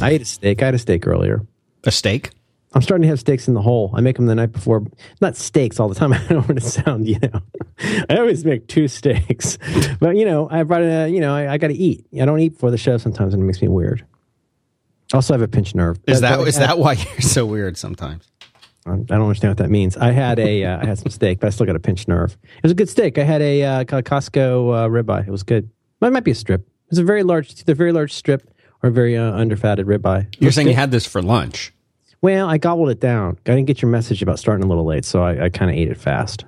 I ate a steak. I had a steak earlier. A steak? I'm starting to have steaks in the hole. I make them the night before. Not steaks all the time. I don't want to sound, you know. I always make two steaks, but you know, I brought a, you know, I, I got to eat. I don't eat before the show sometimes, and it makes me weird. Also, I have a pinched nerve. Is that but had- that why you're so weird sometimes? I don't understand what that means. I had a, uh, I had some steak, but I still got a pinched nerve. It was a good steak. I had a uh, Costco uh, ribeye. It was good. It might be a strip. It's a very large, It's a very large strip or very uh, underfatted ribeye. You're saying you had this for lunch. Well, I gobbled it down. I didn't get your message about starting a little late, so I, I kind of ate it fast.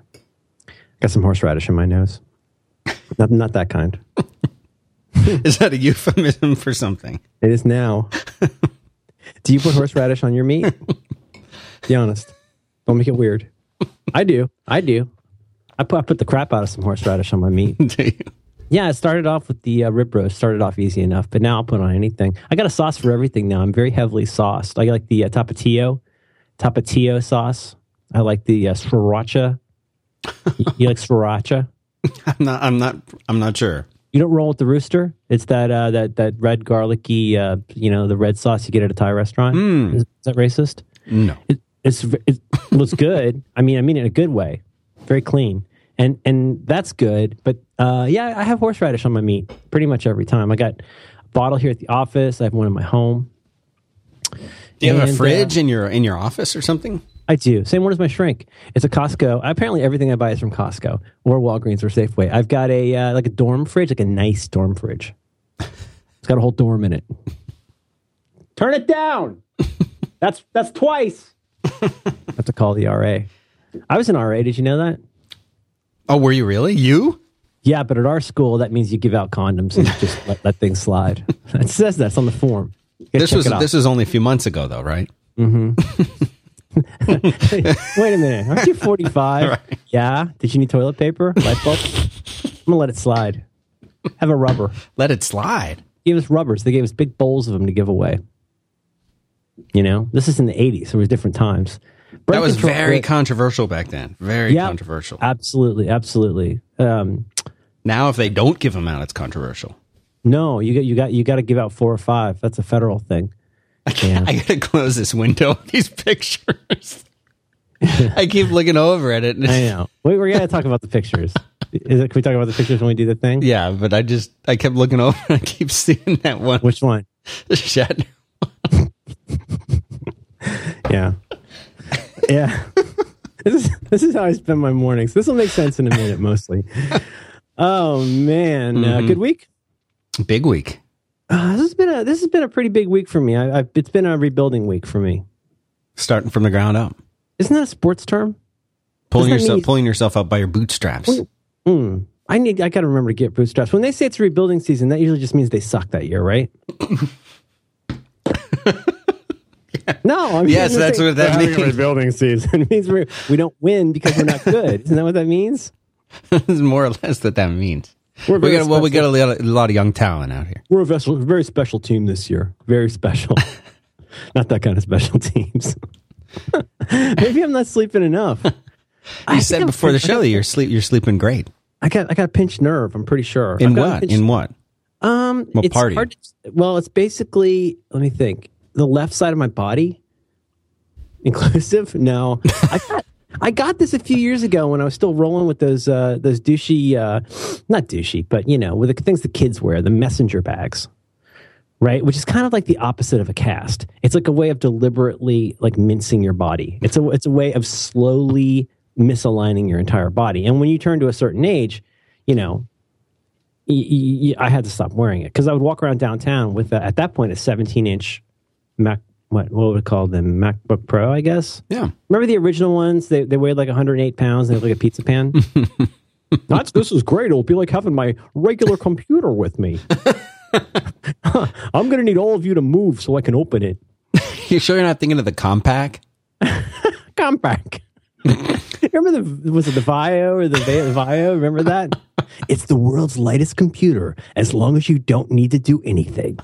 Got some horseradish in my nose. Not, not that kind. Is that a euphemism for something? It is now. do you put horseradish on your meat? Be honest. Don't make it weird. I do. I do. I put, I put the crap out of some horseradish on my meat. Do you? Yeah, it started off with the uh, rib roast. Started off easy enough, but now I'll put on anything. I got a sauce for everything now. I'm very heavily sauced. I like the uh, tapatio, tapatio sauce. I like the uh, sriracha. you, you like sriracha? I'm not. I'm not. I'm not sure. You don't roll with the rooster. It's that uh, that that red garlicky, uh, you know, the red sauce you get at a Thai restaurant. Is, is that racist? No. It, it's it looks good. I mean, I mean in a good way. Very clean, and and that's good. But uh, yeah, I have horseradish on my meat pretty much every time. I got a bottle here at the office. I have one in my home. Do you have And, a uh, fridge in your in your office or something? I do. Same one as my shrink. It's a Costco. Apparently, everything I buy is from Costco or Walgreens or Safeway. I've got a uh, like a dorm fridge, like a nice dorm fridge. It's got a whole dorm in it. Turn it down. That's that's twice. I have to call the RA. I was an RA. Did you know that? Oh, were you really? You? Yeah, but at our school, that means you give out condoms and just let, let things slide. It says that's on the form. This check was this was only a few months ago, though, right? Mm-hmm. Wait a minute. Aren't you 45? Yeah. Did you need toilet paper? Light bulb? I'm going to let it slide. Have a rubber. Let it slide. Gave us rubbers. They gave us big bowls of them to give away. You know, this is in the 80s. So it was different times. That was very controversial back then. Very Yeah. controversial. Absolutely. Absolutely. Um, now, if they don't give them out, it's controversial. no, you got, you got, you got to give out four or five. That's a federal thing. Yeah. I gotta close this window these pictures. I keep looking over at it. And I know. We, we're going to talk about the pictures. Is it, can we talk about the pictures when we do the thing? yeah, but I just I kept looking over and I keep seeing that one Which one? The Shatner. Yeah. Yeah. this is this is how I spend my mornings. This will make sense in a minute, mostly. Oh man, uh, good week. Big week. Uh, this has been a this has been a pretty big week for me. I, I, it's been a rebuilding week for me. Starting from the ground up. Isn't that a sports term? Pulling Doesn't yourself mean- pulling yourself up by your bootstraps. Hmm. I need. I got to remember to get bootstraps. When they say it's a rebuilding season, that usually just means they suck that year, right? no, I mean, Yes, that's what that we're having a means. rebuilding season. It means we're, we don't win because we're not good. Isn't that what that means? It's more or less that that means. We're We got well, we got a lot, a lot of young talent out here. We're a vessel, very special team this year. Very special. not that kind of special teams. Maybe I'm not sleeping enough. You said before the show that you're sleep you're sleeping great. I got I got a pinched nerve. I'm pretty sure. In I've got a what? In what? Um, What it's part of hard to- well, it's basically. Let me think. The left side of my body, inclusive. No, I got I got this a few years ago when I was still rolling with those uh, those douchey, uh, not douchey, but you know, with the things the kids wear, the messenger bags, right? Which is kind of like the opposite of a cast. It's like a way of deliberately like mincing your body. It's a it's a way of slowly misaligning your entire body. And when you turn to a certain age, you know, y- y- y- I had to stop wearing it because I would walk around downtown with a, at that point a 17 inch Mac. What what would it call them? MacBook Pro, I guess. Yeah. Remember the original ones? They they weighed like 108 pounds. and They look like a pizza pan. That's this is great. It'll be like having my regular computer with me. I'm gonna need all of you to move so I can open it. You sure you're not thinking of the Compaq? Compaq. Remember the was it the Vio or the Vio? Remember that? It's the world's lightest computer as long as you don't need to do anything.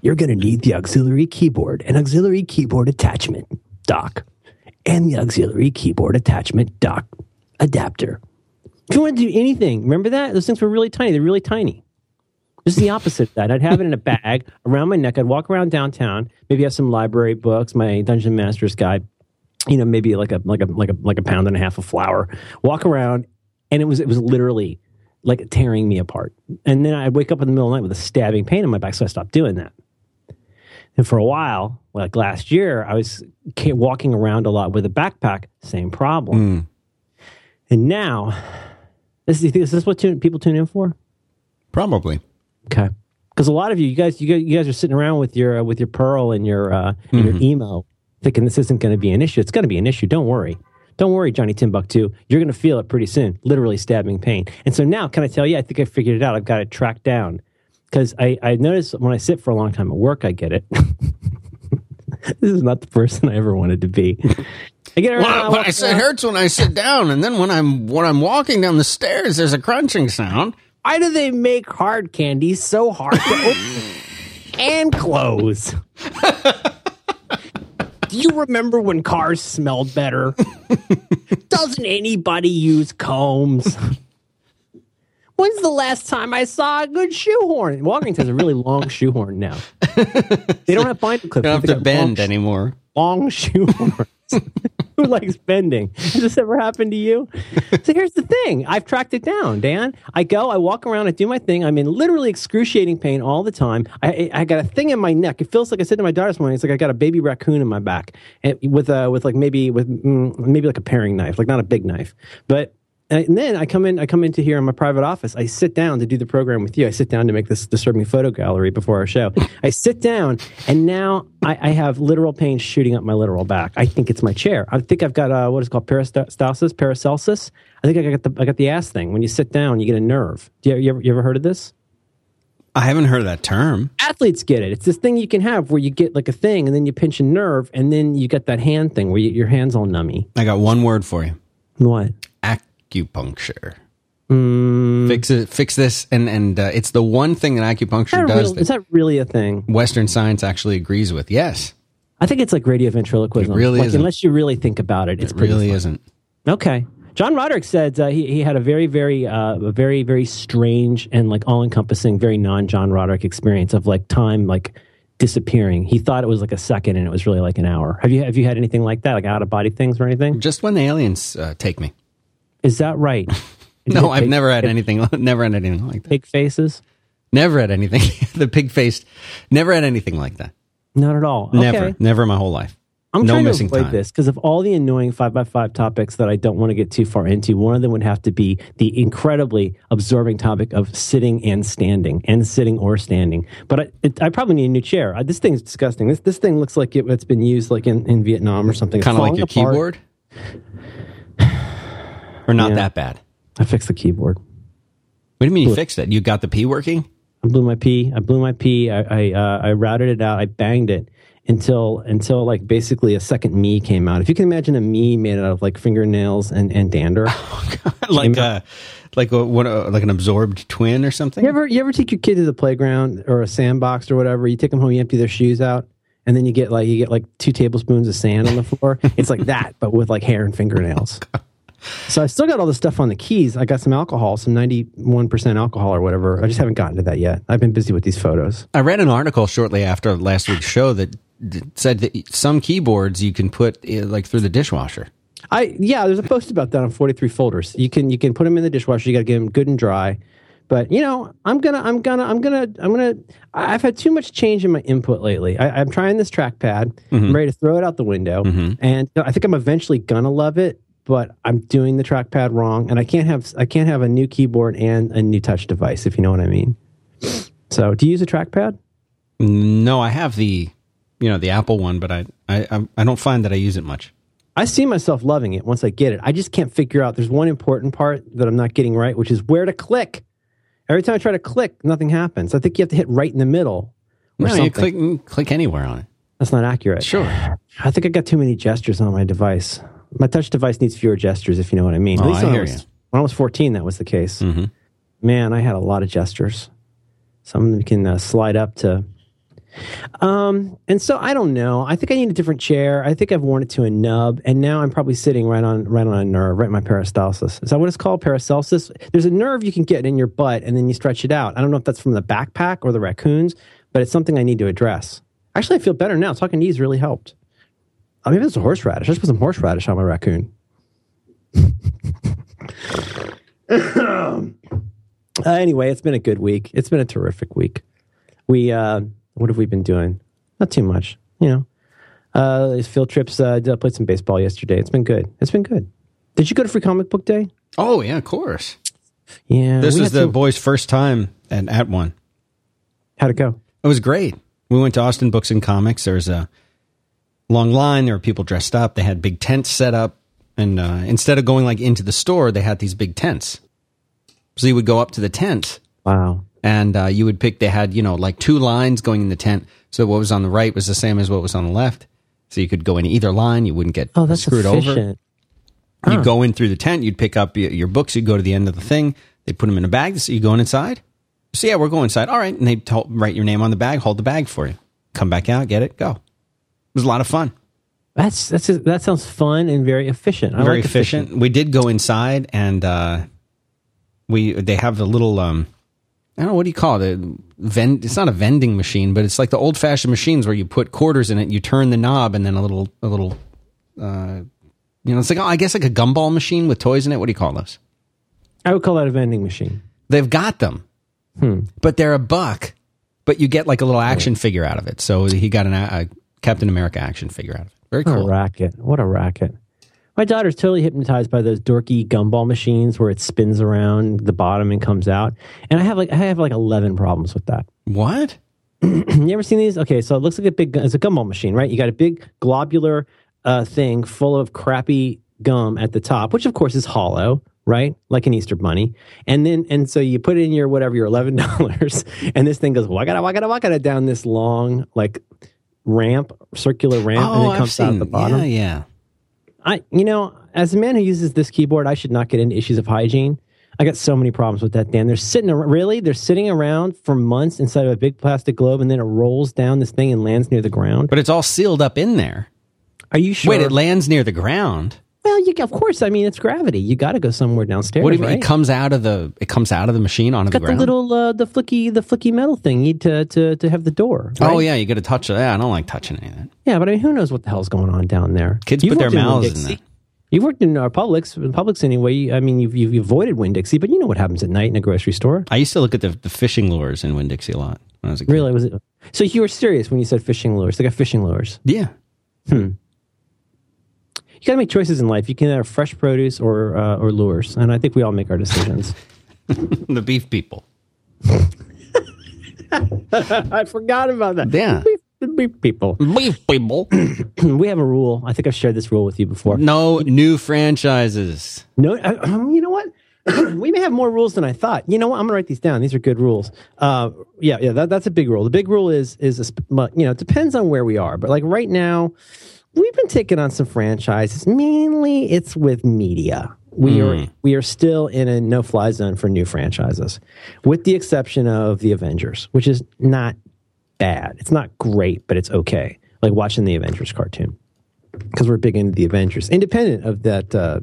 You're going to need the auxiliary keyboard and auxiliary keyboard attachment dock and the auxiliary keyboard attachment dock adapter. If you want to do anything, remember that? Those things were really tiny. They're really tiny. This is the opposite of that. I'd have it in a bag around my neck. I'd walk around downtown, maybe have some library books, my Dungeon Master's Guide, you know, maybe like a like a like a like a pound and a half of flour. Walk around, and it was it was literally like tearing me apart. And then I'd wake up in the middle of the night with a stabbing pain in my back, so I stopped doing that. And for a while, like last year, I was walking around a lot with a backpack, same problem. Mm. And now, this is, is this what tune, people tune in for? Probably. Okay. Because a lot of you, you guys, you guys, you guys are sitting around with your uh, with your Pearl and your uh, and mm-hmm. your emo, thinking this isn't going to be an issue. It's going to be an issue. Don't worry. Don't worry, Johnny Timbuktu. You're going to feel it pretty soon. Literally stabbing pain. And so now, can I tell you? I think I figured it out. I've got it tracked down because I, I notice when I sit for a long time at work, I get it. this is not the person I ever wanted to be. I get it. Well, I, it hurts when I sit down, and then when I'm when I'm walking down the stairs, there's a crunching sound. Why do they make hard candy so hard to open and close? do you remember when cars smelled better? Doesn't anybody use combs? When's the last time I saw a good shoehorn? Walgreens has a really long shoehorn now. They don't have binder clips. They don't have to bend long, anymore. Long shoehorns. Who likes bending? Has this ever happened to you? So here's the thing. I've tracked it down, Dan. I go, I walk around, I do my thing. I'm in literally excruciating pain all the time. I, I got a thing in my neck. It feels like I said to my daughter this morning. It's like I got a baby raccoon in my back, and with a with like maybe with mm, maybe like a paring knife, like not a big knife, but and then I come in, I come into here in my private office. I sit down to do the program with you. I sit down to make this disturbing photo gallery before our show. I sit down, and now I, I, have literal pain shooting up my literal back. I think it's my chair. I think I've got uh, what is called peristalsis, Paracelsus. I think I got the I got the ass thing. When you sit down, you get a nerve. Do you, you, ever, you ever heard of this? I haven't heard that term. Athletes get it. It's this thing you can have where you get like a thing, and then you pinch a nerve, and then you get that hand thing where you, your hands all nummy. I got one word for you. What? Acupuncture. Mm. Fix it. Fix this, and and uh, it's the one thing that acupuncture is does. Real, that is that really a thing? Western science actually agrees with. Yes, I think it's like radio ventriloquism. It really like, isn't. Unless you really think about it, it's it really isn't. Okay. John Roderick said uh, he he had a very very uh, a very very strange and like all encompassing, very non John Roderick experience of like time like disappearing. He thought it was like a second, and it was really like an hour. Have you have you had anything like that, like out of body things or anything? Just when the aliens uh, take me. Is that right? no, I've never had anything. Never had anything like that. Pig faces. Never had anything. the pig faced. Never had anything like that. Not at all. Okay. Never. Never in my whole life. I'm no trying to avoid time. this because of all the annoying five by five topics that I don't want to get too far into. One of them would have to be the incredibly absorbing topic of sitting and standing, and sitting or standing. But I, it, I probably need a new chair. I, this thing's disgusting. This this thing looks like it, has been used like in, in Vietnam or something. Kind of like your apart. keyboard, or not yeah. that bad. I fixed the keyboard. What do you mean you fixed it? You got the P working? I blew my P. I blew my P. I I, uh, I routed it out. I banged it until until like basically a second me came out. If you can imagine a me made out of like fingernails and and dander, like a like a, what, a, like an absorbed twin or something. You ever you ever take your kid to the playground or a sandbox or whatever? You take them home, you empty their shoes out, and then you get like you get like two tablespoons of sand on the floor. it's like that, but with like hair and fingernails. Oh, so I still got all the stuff on the keys. I got some alcohol, some 91% alcohol or whatever. I just haven't gotten to that yet. I've been busy with these photos. I read an article shortly after last week's show that said that some keyboards you can put eh, like through the dishwasher. I yeah, there's a post about that on 43 folders. You can you can put them in the dishwasher. You got to get them good and dry. But you know, I'm gonna I'm gonna I'm gonna I'm gonna. I've had too much change in my input lately. I, am trying this trackpad. Mm-hmm. I'm ready to throw it out the window, mm-hmm. and I think I'm eventually gonna love it but I'm doing the trackpad wrong, and I can't have I can't have a new keyboard and a new touch device if you know what I mean. So, do you use a trackpad? No, I have the you know the Apple one, but I I I don't find that I use it much. I see myself loving it once I get it. I just can't figure out. There's one important part that I'm not getting right, which is where to click. Every time I try to click, nothing happens. I think you have to hit right in the middle. no, something. you click click anywhere on it. That's not accurate. Sure. I think I got too many gestures on my device my touch device needs fewer gestures, if you know what I mean. Oh, At least I when, hear I was, you. when I was 14, that was the case. Mm-hmm. Man, I had a lot of gestures. Some of them can uh, slide up to Um, and so I don't know. I think I need a different chair. I think I've worn it to a nub, and now I'm probably sitting right on right on a nerve, right in my peristalsis. Is that what it's called? Paracelsus. There's a nerve you can get in your butt, and then you stretch it out. I don't know if that's from the backpack or the raccoons, but it's something I need to address. Actually, I feel better now. Talking to you has really helped. I mean, it's a horseradish. I just put some horseradish on my raccoon. uh, anyway, it's been a good week. It's been a terrific week. We uh, what have we been doing? Not too much, you know. Uh, field trips. Uh, I played some baseball yesterday. It's been good. It's been good. Did you go to Free Comic Book Day? Oh yeah, of course. Yeah, This we was the some- boys' first time at, at one. How'd it go? It was great. We went to Austin Books and Comics. There was a long line. There were people dressed up. They had big tents set up, and uh, instead of going like into the store, they had these big tents. So you would go up to the tent, Wow. and uh, you would pick. They had you know like two lines going in the tent. So what was on the right was the same as what was on the left. So you could go in either line. You wouldn't get Oh, that's screwed over. efficient. You'd go in through the tent. You'd pick up your, books. You'd go to the end of the thing. They'd put them in a bag. So you going inside. So yeah, we're going inside. All right, and they'd tell, write your name on the bag, hold the bag for you. Come back out, get it, go. It was a lot of fun. That's that's that sounds fun and very efficient. I very like efficient. We did go inside, and uh, we they have the little um, I don't know what do you call it? A Vend, it's not a vending machine, but it's like the old fashioned machines where you put quarters in it, you turn the knob, and then a little a little, uh, you know, it's like oh, I guess like a gumball machine with toys in it. What do you call those? I would call that a vending machine. They've got them, Hmm. but they're a buck. But you get like a little action figure out of it. So he got an, a Captain America action figure out of it. Very cool. What a racket! What a racket! My daughter's totally hypnotized by those dorky gumball machines where it spins around the bottom and comes out. And I have like I have like eleven problems with that. What? you ever seen these? Okay, so it looks like a big. It's a gumball machine, right? You got a big globular uh, thing full of crappy gum at the top, which of course is hollow, right? Like an Easter bunny. And then and so you put in your whatever your eleven dollars, and this thing goes wagada wagada wagada down this long like ramp, circular ramp, and Oh, then I've comes out seen. the bottom. Yeah, yeah. I, you know, as a man who uses this keyboard, I should not get into issues of hygiene. I got so many problems with that, Dan. They're sitting around, really, they're sitting around for months inside of a big plastic globe, and then it rolls down this thing and lands near the ground. But it's all sealed up in there. Are you sure? Wait, it lands near the ground. Well, you, of course. I mean, it's gravity. You got to go somewhere downstairs. What do you mean? right? It comes out of the it comes out of the machine onto the got the ground. little, uh, the flicky, the flicky metal thing you need to to to have the door. Oh yeah, you got to touch it. Yeah, I don't like touching any of that. yeah. But I mean, who knows what the hell's going on down there? Kids You've put their in mouths in there. You've worked in our Publix, in Publix anyway. I mean, you've, you've avoided Winn Dixie, but you know what happens at night in a grocery store. I used to look at the, the fishing lures in Winn Dixie a lot when I was a kid. Really, was it? So you were serious when you said fishing lures? They got fishing lures. Yeah. You got to make choices in life. You can have fresh produce or uh, or lures, and I think we all make our decisions. the beef people. I forgot about that. Yeah. Beef- the beef people. Beef people. we have a rule. I think I've shared this rule with you before. no new franchises. No, uh, um, you know what? we may have more rules than I thought. You know what? I'm gonna write these down. These are good rules. Uh, yeah, yeah, that, that's a big rule. The big rule is is a, you know it depends on where we are, but like right now, we've been taking on some franchises. Mainly, it's with media. We are we are still in a no fly zone for new franchises, with the exception of the Avengers, which is not bad. It's not great, but it's okay. Like watching the Avengers cartoon because we're big into the Avengers, independent of that uh,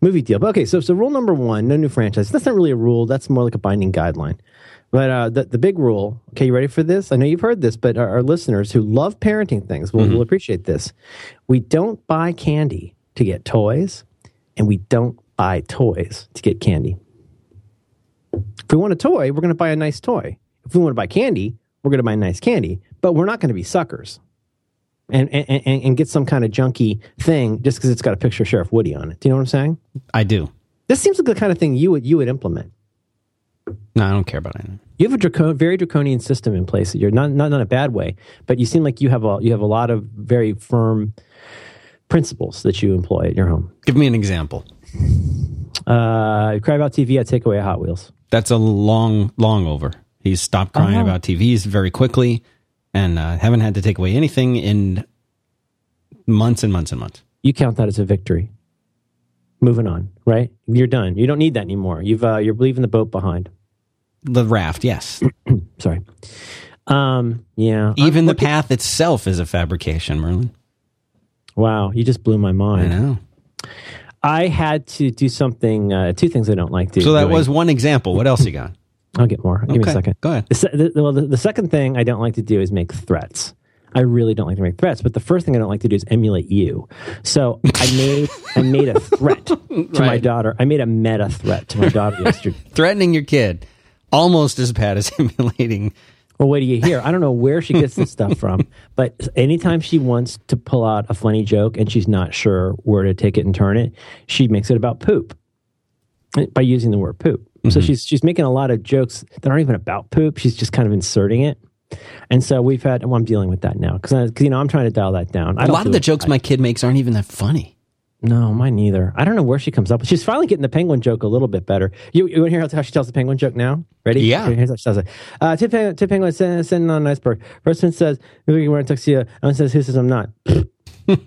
movie deal. But okay, so so rule number one: no new franchise. That's not really a rule. That's more like a binding guideline. But uh, the the big rule. Okay, you ready for this? I know you've heard this, but our, our listeners who love parenting things will, will appreciate this. We don't buy candy to get toys, and we don't buy toys to get candy. If we want a toy, we're going to buy a nice toy. If we want to buy candy, we're going to buy nice candy. But we're not going to be suckers and, and, and, and get some kind of junky thing just because it's got a picture of Sheriff Woody on it. Do you know what I'm saying? I do. This seems like the kind of thing you would you would implement. No, I don't care about anything. You have a very draconian system in place. You're not, not not in a bad way, but you seem like you have a you have a lot of very firm principles that you employ at your home. Give me an example. Uh, cry about TV. I take away Hot Wheels. That's a long, long over. He's stopped crying Uh-huh. about TVs very quickly, and uh, haven't had to take away anything in months and months and months. You count that as a victory. Moving on, right? You're done. You don't need that anymore. You've uh, you're leaving the boat behind. The raft, yes. Sorry. Um, yeah. Even the path itself is a fabrication, Merlin. Wow, you just blew my mind. I know. I had to do something. Uh, two things I don't like to. Do. So that doing. was one example. What else you got? I'll get more. Give me a second. Go ahead. The, se- the, well, the, the second thing I don't like to do is make threats. I really don't like to make threats. But the first thing I don't like to do is emulate you. So I made I made a threat to my daughter. I made a meta threat to my daughter yesterday. Threatening your kid, almost as bad as emulating. Well, what do you hear? I don't know where she gets this stuff from, but anytime she wants to pull out a funny joke and she's not sure where to take it and turn it, she makes it about poop by using the word poop. So mm-hmm. she's she's making a lot of jokes that aren't even about poop. She's just kind of inserting it. And so we've had, well, I'm dealing with that now because, you know, I'm trying to dial that down. I A lot do of the jokes my kid makes aren't even that funny. No, mine neither. I don't know where she comes up. She's finally getting the penguin joke a little bit better. You, you want to hear how, she tells the penguin joke now? Ready? Yeah. Here's how she tells it. Uh, Tip, Penguin- Tip Penguin sitting, sitting on an iceberg. First one says, "You're wearing a tuxedo." And one says, "Who says I'm not?" and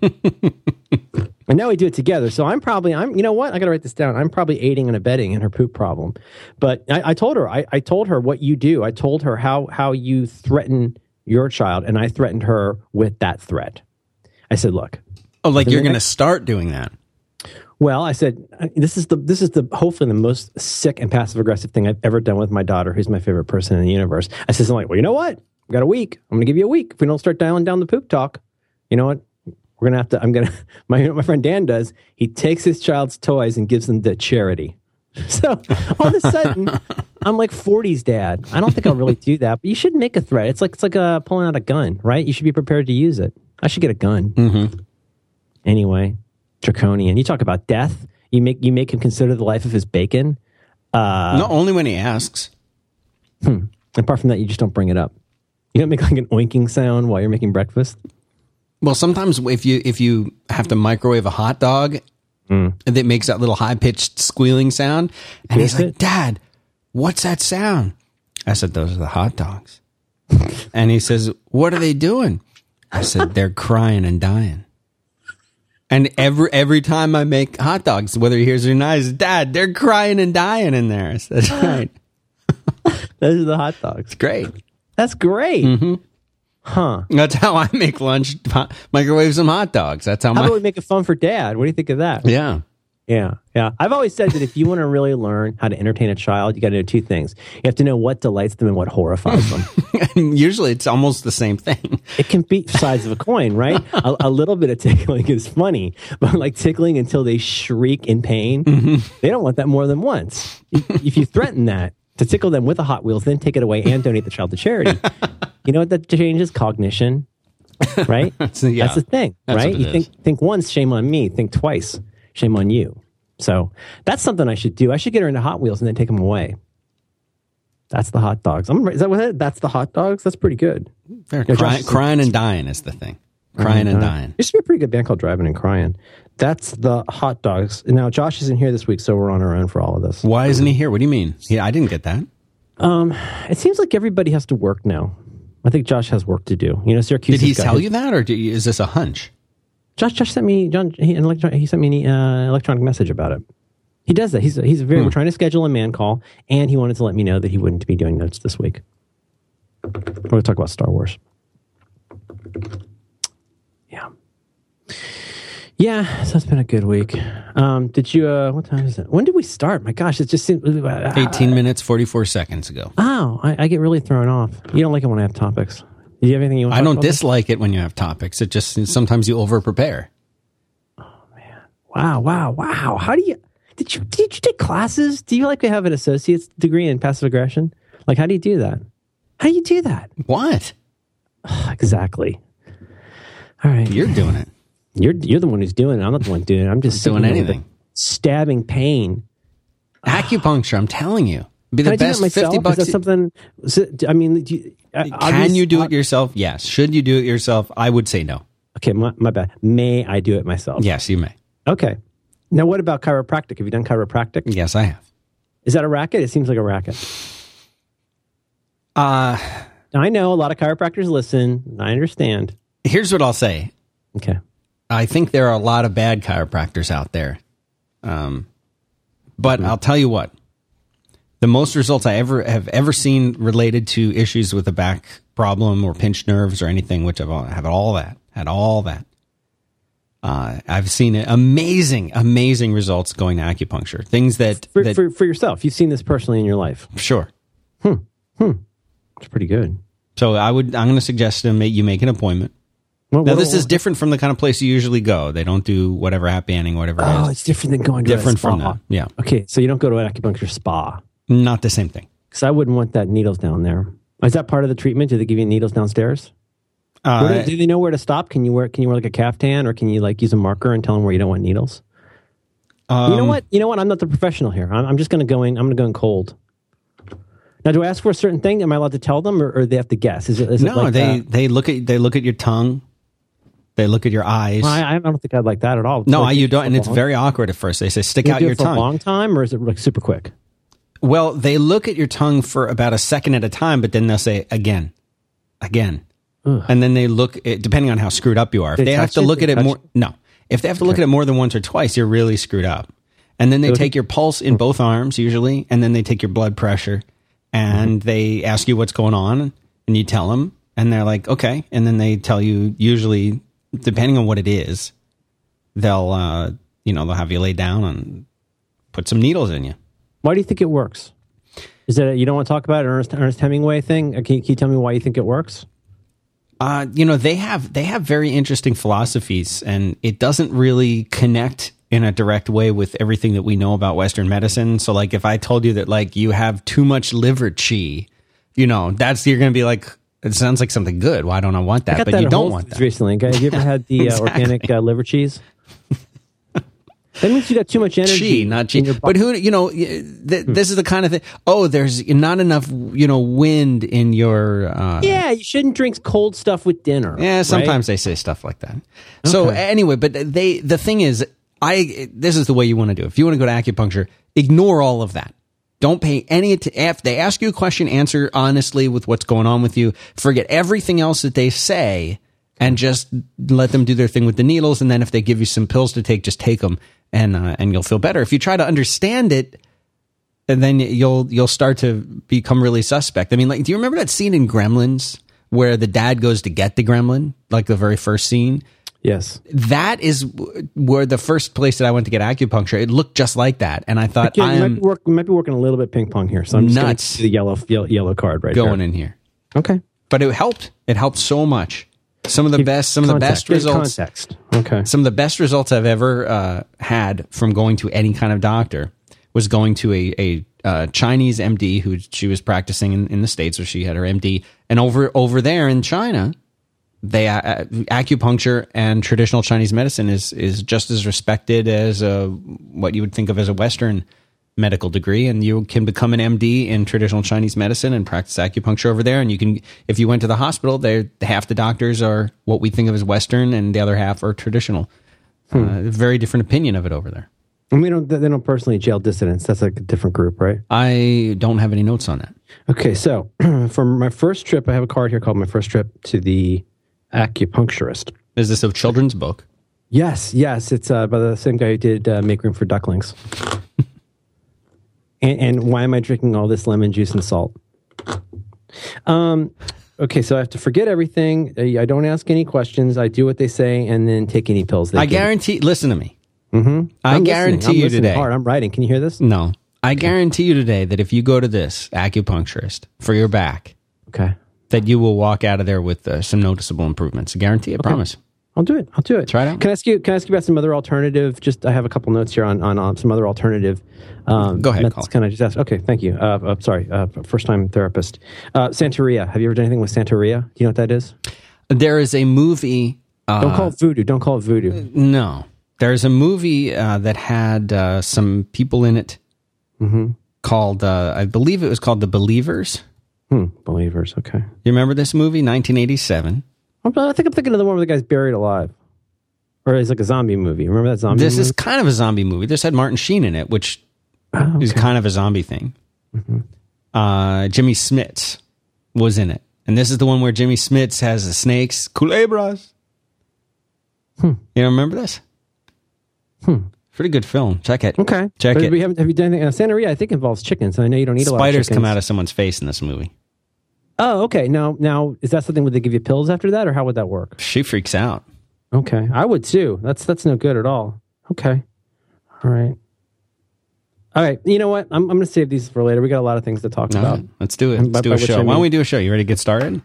now we do it together. So I'm probably, I'm, you know what? I got to write this down. I'm probably aiding and abetting in her poop problem. But I, I told her, I, I told her what you do. I told her how how you threaten your child, and I threatened her with that threat. I said, "Look, Oh, like you're going to start doing that. well, I said this is the this is the hopefully the most sick and passive aggressive thing I've ever done with my daughter, who's my favorite person in the universe. I said something like, "Well, you know what? We got a week. I'm going to give you a week. If we don't start dialing down the poop talk, you know what? We're going to have to. I'm going to. My my friend Dan does. He takes his child's toys and gives them to charity. So all of a sudden, I'm like 40s dad. I don't think I'll really do that, but you should make a threat. It's like it's like uh, pulling out a gun, right? You should be prepared to use it. I should get a gun Mm-hmm. Anyway draconian you talk about death you make you make him consider the life of his bacon uh no, only when he asks. apart from that you just don't bring it up you don't make like an oinking sound while you're making breakfast Well, sometimes if you if you have to microwave a hot dog, that makes that little high pitched squealing sound, and he's Taste like, "Dad, what's that sound?" I said, "Those are the hot dogs." and he says, "What are they doing?" I said, "They're crying and dying." And every every time I make hot dogs, whether he hears it or not, says, "Dad, they're crying and dying in there." Said, "That's uh-huh. right, those are the hot dogs great." that's great mm-hmm. huh That's how I make lunch. Microwave some hot dogs. That's how, how my about we make it fun for dad what do you think of that yeah. Yeah yeah i've always said that if you want to really learn how to entertain a child you got to know two things you have to know what delights them and what horrifies them usually it's almost the same thing. it can be sides of a coin, right? a, a little bit of tickling is funny, but like tickling until they shriek in pain, mm-hmm. they don't want that more than once. If, you threaten that to tickle them with a Hot Wheels, then take it away and donate the child to charity, you know what that changes? Cognition, right? So, yeah. That's the thing, right? You think think once, shame on me. Think twice, shame on you. So that's something I should do. I should get her into Hot Wheels and then take them away. That's the hot dogs. I'm, is that what it? That's the hot dogs. That's pretty good. They're Yeah, crying, and dying is the thing. Crying and dying. Used to be a pretty good band called Driving and Crying. That's the hot dogs. Now Josh isn't here this week, so we're on our own for all of this. Why isn't he here? What do you mean? Yeah, I didn't get that. Um, It seems like everybody has to work now. I think Josh has work to do. You know, Syracuse. Did he tell you that, or do you, is this a hunch? Josh, Josh sent me John. He, an electron, he sent me an uh, electronic message about it. He does that. He's he's very. We're trying to schedule a man call, and he wanted to let me know that he wouldn't be doing notes this week. We're going to talk about Star Wars. Yeah. Yeah, so it's been a good week. Um, did you? Uh, what time is it? When did we start? My gosh, it just seems. Uh, 18 minutes, 44 seconds ago. oh, I, I get really thrown off. You don't like it when I have topics. Do you have anything you want? I don't dislike it when you have topics. It just sometimes you over prepare. Oh man. Wow, wow, wow. How do you did you did you take classes? Do you like to have an associate's degree in passive aggression? Like how do you do that? How do you do that? What? Exactly. All right. You're doing it. You're you're the one who's doing it. I'm not the one doing it. I'm just Doing anything. Stabbing pain. Acupuncture, I'm telling you. Be Can the I best? 50 bucks. Is that something? I mean, do you, Can obvious- you do it yourself? Yes. Should you do it yourself? I would say no. Okay, my, my bad. May I do it myself? Yes, you may. Okay. Now, what about chiropractic? Have you done chiropractic? Yes, I have. Is that a racket? It seems like a racket. Uh, I know a lot of chiropractors listen. I understand. here's what I'll say. Okay. I think there are a lot of bad chiropractors out there. Um, but I'll tell you what, the most results I ever have ever seen related to issues with a back problem or pinched nerves or anything, which I've all- have all that, had all that. Uh, I've seen amazing, amazing results going to acupuncture. Things that, For, that for, for yourself, you've seen this personally in your life. sure. Hmm, it's pretty good. So I would, I'm going to suggest to make you make an appointment. Well, Now this is different from the kind of place you usually go. They don't do whatever happy ending, whatever Oh, is. it's different than going to Different a spa. from that. Yeah, Okay, so you don't go to an acupuncture spa not the same thing. because I wouldn't want that needles down there. Is that part of the treatment? Do they give you needles downstairs? Uh, do, do they know where to stop? Can you wear Can you wear like a caftan, or can you like use a marker and tell them where you don't want needles? you know um, what? You know what? I'm not the professional here. I'm, I'm just going to go in. I'm going to go in cold. Now, do I ask for a certain thing? Am I allowed to tell them, or, or they have to guess? Is it? Is it no, like, they they look at they look at your tongue, they look at your eyes. well, I, I don't think I'd like that at all. no, Like, you don't, and for it's long- very awkward at first. They say stick You out do your it for tongue. a long time, or is it like super quick? Well, they look at your tongue for about a second at a time, but then they'll say again, again, and then they look. At, depending on how screwed up you are, if They they, have to it? look at it more, no, if they have to look at it more than once or twice, you're really screwed up. And then they take your pulse in both arms usually, and then they take your blood pressure, and they ask you what's going on, and you tell them, and they're like, okay, and then they tell you usually, depending on what it is, they'll uh, you know they'll have you lay down and put some needles in you. Why do you think it works? Is that a, you don't want to talk about it, Ernest, Ernest Hemingway thing? Uh, Can you, can you tell me why you think it works? Uh, you know, they have they have very interesting philosophies, and it doesn't really connect in a direct way with everything that we know about Western medicine. So, like, if I told you that like you have too much liver chi, you know, that's you're going to be like, it sounds like something good. Why don't I want that? But that you don't want that. recently. Have you ever had the uh, organic uh, liver cheese? That means you got too much energy. Chi, not chi. But who, you know, th- this is the kind of thing. Oh, there's not enough, you know, wind in your. Uh, Yeah, you shouldn't drink cold stuff with dinner. Yeah, right? sometimes they say stuff like that. So anyway, but they the thing is, I this is the way you want to do. it. If you want to go to acupuncture, ignore all of that. Don't pay any. att- If they ask you a question, answer honestly with what's going on with you. Forget everything else that they say, and just let them do their thing with the needles. And then if they give you some pills to take, just take them, and uh, and you'll feel better. If you try to understand it, and then you'll you'll start to become really suspect. I mean, like, do you remember that scene in Gremlins where the dad goes to get the gremlin, like the very first scene? Yes. That is where the first place that I went to get acupuncture. It looked just like that, and I thought I might be work, might be working a little bit ping pong here, so I'm just going Nuts. the yellow, yellow card right going there. in here. Okay. But it helped. It helped so much. Some of the best, some of the best Give results. Context. Okay. Some of the best results I've ever uh, had from going to any kind of doctor was going to a, a uh, Chinese MD who she was practicing in, in the states, where she had her MD, and over over there in China, they uh, acupuncture and traditional Chinese medicine is is just as respected as uh, what you would think of as a Western medical degree, and you can become an MD in traditional Chinese medicine and practice acupuncture over there. And you can, if you went to the hospital, they half the doctors are what we think of as Western, and the other half are traditional. Uh, very different opinion of it over there. And we don't. They don't personally jail dissidents. That's like a different group, right? I don't have any notes on that. Okay, so for my first trip, I have a card here called "My First Trip to the Acupuncturist." Is this a children's book? Yes, yes, it's uh, by the same guy who did uh, "Make Room for Ducklings." and, and why am I drinking all this lemon juice and salt? Um. Okay, so I have to forget everything. I don't ask any questions. I do what they say, and then take any pills they I give guarantee. Listen to me. Mhm. I guarantee you today. Hard. I'm writing. Can you hear this? No, I guarantee you today that if you go to this acupuncturist for your back, Okay, that you will walk out of there with uh, some noticeable improvements. I guarantee. I promise. I'll do it. I'll do it. Try it out. Can I ask you? Can I ask you about some other alternative? Just I have a couple notes here on on, on some other alternative. Um, Go ahead. Can I just ask? Okay, thank you. Uh, uh, sorry, uh, first time therapist. Uh, Santeria. Have you ever done anything with Santeria? Do you know what that is? There is a movie. Uh, Don't call it voodoo. Don't call it voodoo. no, there's a movie uh, that had uh, some people in it Mm-hmm. called, uh, I believe it was called The Believers. Hmm, believers. Okay. You remember this movie, 1987? I think I'm thinking of the one where the guy's buried alive, or it's like a zombie movie. Remember that zombie? This movie? is kind of a zombie movie. This had Martin Sheen in it, which Oh, is kind of a zombie thing. Uh, Jimmy Smits was in it. And this is the one where Jimmy Smits has the snakes, culebras. Hmm. You remember this? Hmm. Pretty good film. Check it. okay. Check But it. Haven't, you done anything? Uh, Santeria, I think involves chickens. and I know you don't eat a lot of Spiders come out of someone's face in this movie. Oh, okay. Now, now is that something? Would they give you pills after that, or how would that work? She freaks out. Okay, I would too. That's that's no good at all. Okay, all right, all right. You know what? I'm I'm going to save these for later. We got a lot of things to talk All about. right, let's do it. Let's by- do by a show. I Why don't we do a show? You ready to get started?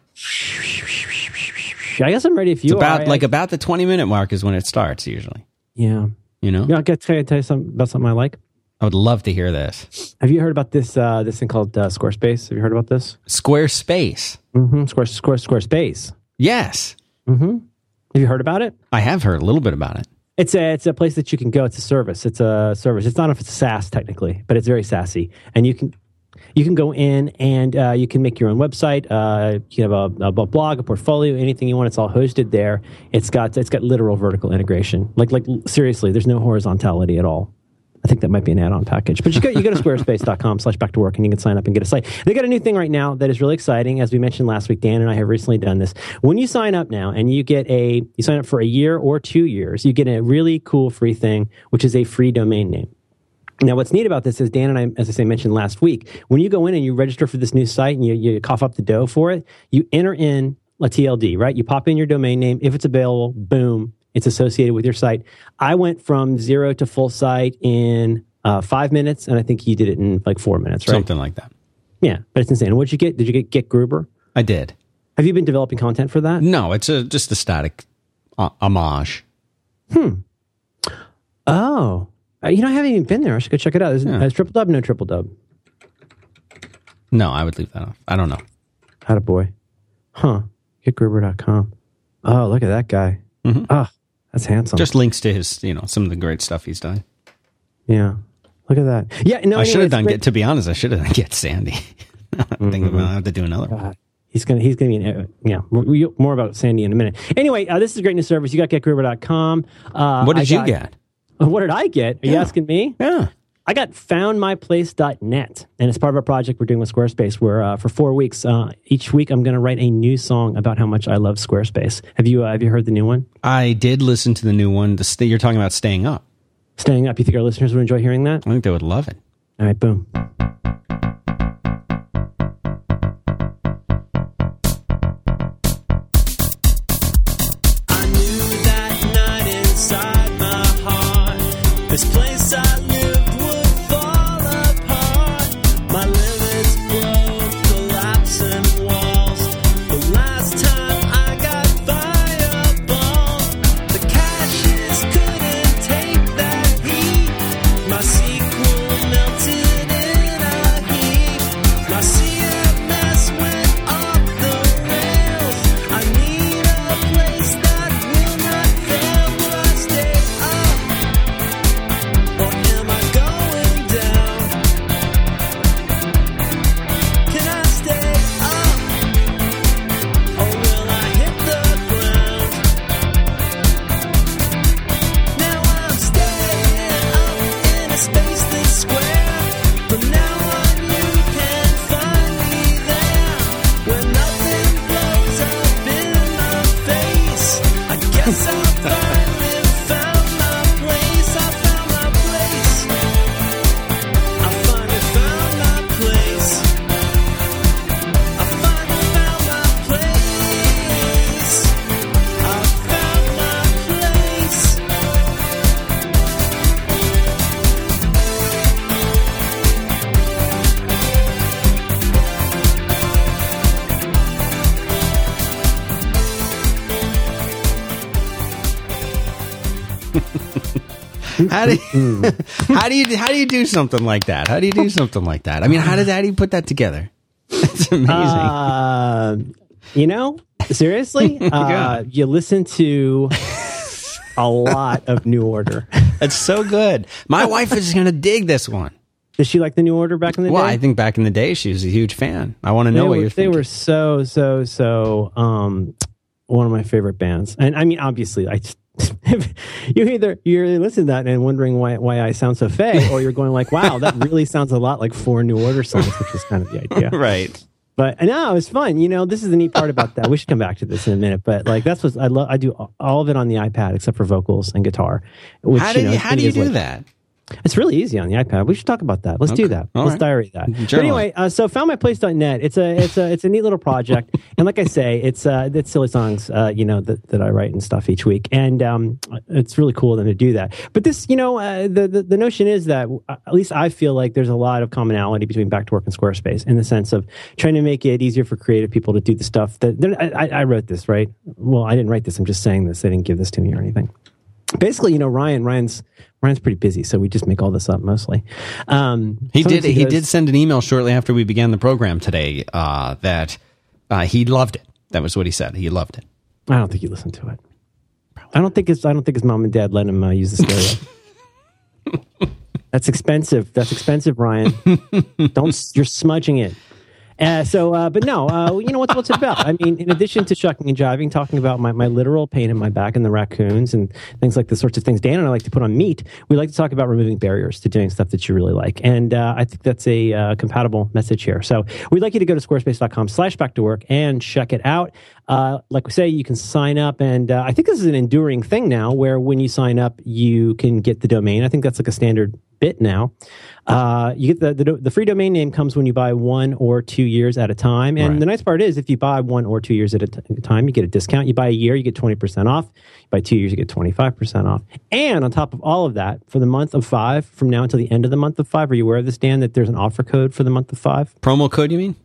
I guess I'm ready if you It's about are. Like I- about the 20 minute mark is when it starts usually. yeah. You know? Yeah, I'll get, can I tell you something about something I like? I would love to hear this. Have you heard about this uh, this thing called uh, Squarespace? Have you heard about this? Squarespace. Mm-hmm. Square, Square, Squarespace. Yes. Mm-hmm. Have you heard about it? I have heard a little bit about it. It's a it's a place that you can go. It's a service. It's a service. It's not if it's SaaS technically, but it's very sassy. And you can you can go in and uh, you can make your own website. Uh, you can have a, a blog, a portfolio, anything you want. It's all hosted there. It's got it's got literal vertical integration. Like like seriously, there's no horizontality at all. I think that might be an add-on package. But you go, you go to squarespace.com slash back to work and you can sign up and get a site. They got a new thing right now that is really exciting. As we mentioned last week, Dan and I have recently done this. When you sign up now and you get a, you sign up for a year or two years, you get a really cool free thing, which is a free domain name. Now, what's neat about this is Dan and I, as I say, mentioned last week, when you go in and you register for this new site and you, you cough up the dough for it, you enter in a TLD, right? You pop in your domain name. If it's available, boom, it's associated with your site. I went from zero to full site in uh, five minutes, and I think you did it in like four minutes, right? Something like that. Yeah, but it's insane. What'd you get? Did you get Get Gruber? I did. Have you been developing content for that? No, it's a just a static uh, homage. Hmm. Oh, Uh, you know, I haven't even been there. I should go check it out. Is, Yeah. is triple dub? No triple dub. No, I would leave that off. I don't know. Had a boy. Huh. GetGruber.com. Oh, look at that guy. Mhm. Oh, that's handsome. Just links to his, you know, some of the great stuff he's done. yeah. Look at that. Yeah. No, I should have done. great. Get to be honest, I should have done get Sandy. I'm thinking about I have to do another one. He's gonna he's gonna be an, uh, yeah more, more about Sandy in a minute. Anyway, uh, this is a great new service. You got GetGruber.com. Uh, What did I you got- get? What did I get? Are you asking me? Yeah. I got foundmyplace.net, and it's part of a project we're doing with Squarespace. Where uh, for four weeks, uh, each week, I'm going to write a new song about how much I love Squarespace. Have you uh, have you heard the new one? I did listen to the new one. The st- you're talking about staying up. Staying up. You think our listeners would enjoy hearing that? I think they would love it. All right, boom. How do you, how do you how do you do something like that? How do you do something like that? I mean, how did how do you put that together? It's amazing. Uh, you know, seriously, uh, you listen to a lot of New Order. It's so good. My wife is going to dig this one. Did she like the New Order back in the Well, day? Well, I think back in the day she was a huge fan. I want to know they what were, you're they thinking. were so so so um one of my favorite bands and i mean obviously i just you either you're listening to that and wondering why why i sound so fey or you're going like wow that really sounds a lot like four new order songs which is kind of the idea right. but no it was fun you know this is the neat part about that we should come back to this in a minute but like that's what i love i do all of it on the ipad except for vocals and guitar which How do you know you, how do you do like- that? It's really easy on the iPad. We should talk about that. Let's do that. All Let's right. diary that. But anyway, uh, so foundmyplace.net. It's a it's a it's a neat little project, and like I say, it's uh it's silly songs, uh, you know, that, that I write and stuff each week, and um, it's really cool of them to do that. But this, you know, uh, the, the the notion is that uh, at least I feel like there's a lot of commonality between Back to Work and Squarespace in the sense of trying to make it easier for creative people to do the stuff that I, I I wrote this right. Well, I didn't write this. I'm just saying this. They didn't give this to me or anything basically, you know, Ryan, Ryan's Ryan's pretty busy, so we just make all this up mostly. Um, He did. He goes- did send an email shortly after we began the program today uh, that uh, he loved it. That was what he said. He loved it. I don't think he listened to it. I don't think his I don't think his mom and dad let him uh, use the stereo. That's expensive. That's expensive, Ryan. don't you're smudging it. Uh, so, uh, but no, uh, you know what's what's it about? I mean, in addition to shucking and jiving, talking about my, my literal pain in my back and the raccoons and things like the sorts of things Dan and I like to put on meat, we like to talk about removing barriers to doing stuff that you really like. And uh, I think that's a uh, compatible message here. So we'd like you to go to squarespace.com slash back to work and check it out. Uh, like we say, you can sign up, and I think this is an enduring thing now where when you sign up, you can get the domain. I think that's like a standard bit now. Uh, you get the, the the free domain name comes when you buy one or two years at a time. And Right. the nice part is, if you buy one or two years at a t- time, you get a discount. You buy a year, you get twenty percent off. You buy two years, you get twenty five percent off. And on top of all of that, for the month of five, from now until the end of the month of five, are you aware of this, Dan? That there's an offer code for the month of five. Promo code, you mean?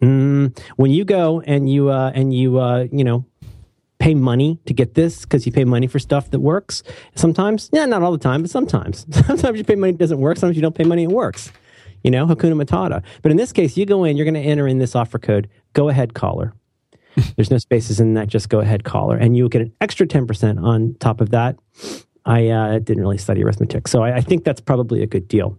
Mm, when you go and you uh, and you uh, you know pay money to get this because you pay money for stuff that works. Sometimes, yeah, not all the time, but sometimes. Sometimes you pay money it doesn't work. Sometimes you don't pay money it works. You know, Hakuna Matata. But in this case, you go in, you're going to enter in this offer code. Go ahead, caller. There's no spaces in that. Just go ahead, caller, and you will get an extra ten percent on top of that. I uh, didn't really study arithmetic, so I, I think that's probably a good deal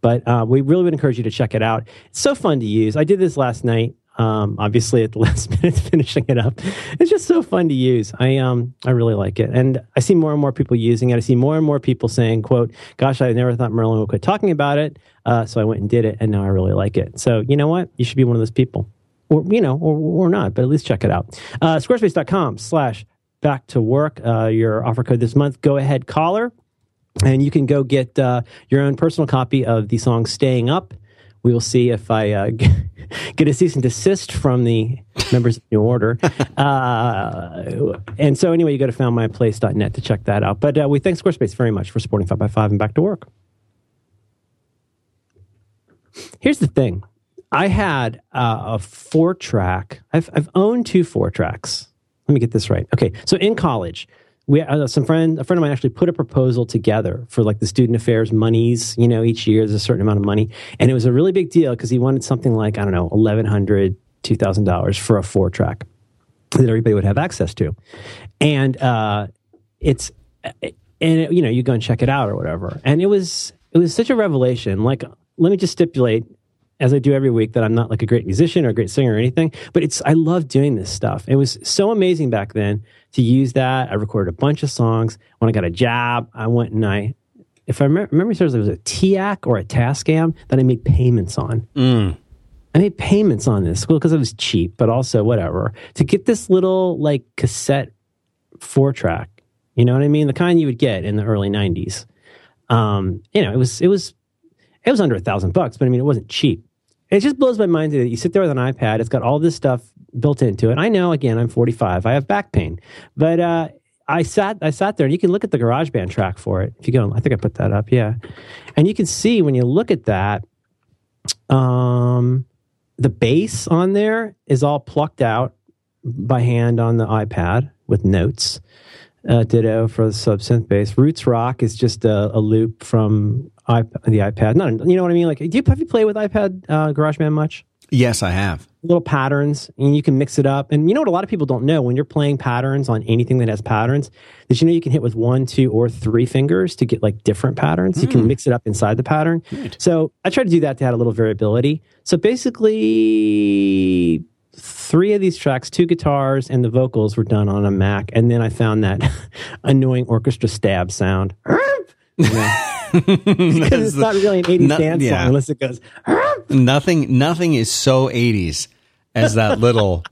but uh, we really would encourage you to check it out. It's so fun to use. I did this last night. Um, obviously, at the last minute, finishing it up. It's just so fun to use. I um, I really like it, and I see more and more people using it. I see more and more people saying, "quote Gosh, I never thought Merlin would quit talking about it." Uh, so I went and did it, and now I really like it. So you know what? You should be one of those people, or you know, or or not, but at least check it out. Uh, Squarespace.com/slash back to work. Uh, your offer code this month. Go ahead, caller and you can go get uh, your own personal copy of the song "Staying Up." We will see if I uh, get a cease and desist from the members of the New Order. Uh, and so, anyway, you go to foundmyplace.net to check that out. But uh, we thank Squarespace very much for supporting 5x5 and Back to Work. Here's the thing I had uh, a four track, I've, I've owned two four tracks. Let me get this right. Okay, so in college, we uh, some friend a friend of mine actually put a proposal together for like the student affairs monies. You know, each year there's a certain amount of money, and it was a really big deal because he wanted something like I don't know, eleven hundred, two thousand dollars for a four track that everybody would have access to, and uh, it's and it, you know you go and check it out or whatever, and it was it was such a revelation. Like, let me just stipulate as I do every week, that I'm not like a great musician or a great singer or anything, but it's I love doing this stuff. It was so amazing back then to use that. I recorded a bunch of songs. When I got a job, I went and I, if I remember, remember seriously, it was a TEAC or a Tascam that I made payments on. I made payments on this because it was cheap, but also whatever to get this little like cassette four track. You know what I mean? The kind you would get in the early '90s. Um, you know, it was it was it was under a thousand bucks, but I mean, it wasn't cheap. It just blows my mind that you sit there with an iPad. It's got all this stuff built into it. I know, again, I'm 45. I have back pain, but uh, I sat I sat there, and you can look at the GarageBand track for it. If you go, I think I put that up, yeah, and you can see when you look at that, um, the bass on there is all plucked out by hand on the iPad with notes. Uh, ditto for the sub synth bass. Roots Rock is just a, a loop from iP- the iPad. Not, you know what I mean? Like, do you have you played with iPad uh, GarageBand much? Yes, I have. Little patterns, and you can mix it up. And you know what? A lot of people don't know when you're playing patterns on anything that has patterns. Did you know you can hit with one, two, or three fingers to get like different patterns? You can mix it up inside the pattern. So I try to do that to add a little variability. So basically, three of these tracks, two guitars and the vocals were done on a Mac, and then I found that annoying orchestra stab sound. it's not really an 80s No- dance yeah. song unless it goes. Nothing, nothing is so 80s as that little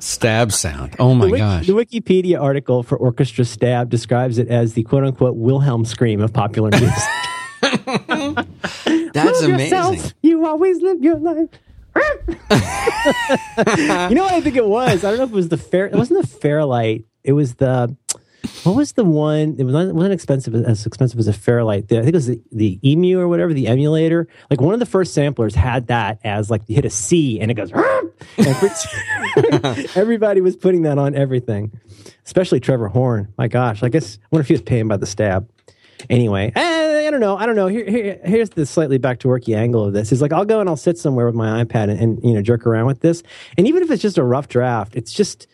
stab sound. Oh my the, Wiki- gosh. the Wikipedia article for orchestra stab describes it as the quote unquote Wilhelm scream of popular music. That's amazing. yourself. You always live your life. you know what I think it was? I don't know if it was the fair. It wasn't the Fairlight. It was the. What was the one? It was not, wasn't expensive as expensive as a Fairlight. I think it was the, the Emu or whatever, the emulator. Like one of the first samplers had that as like you hit a C and it goes. and for- everybody was putting that on everything, especially Trevor Horn. My gosh, I guess I wonder if he was paying by the stab. Anyway, eh, I don't know. I don't know. Here, here, here's the slightly back to worky angle of this. Is like I'll go and I'll sit somewhere with my iPad and, and you know jerk around with this, and even if it's just a rough draft, it's just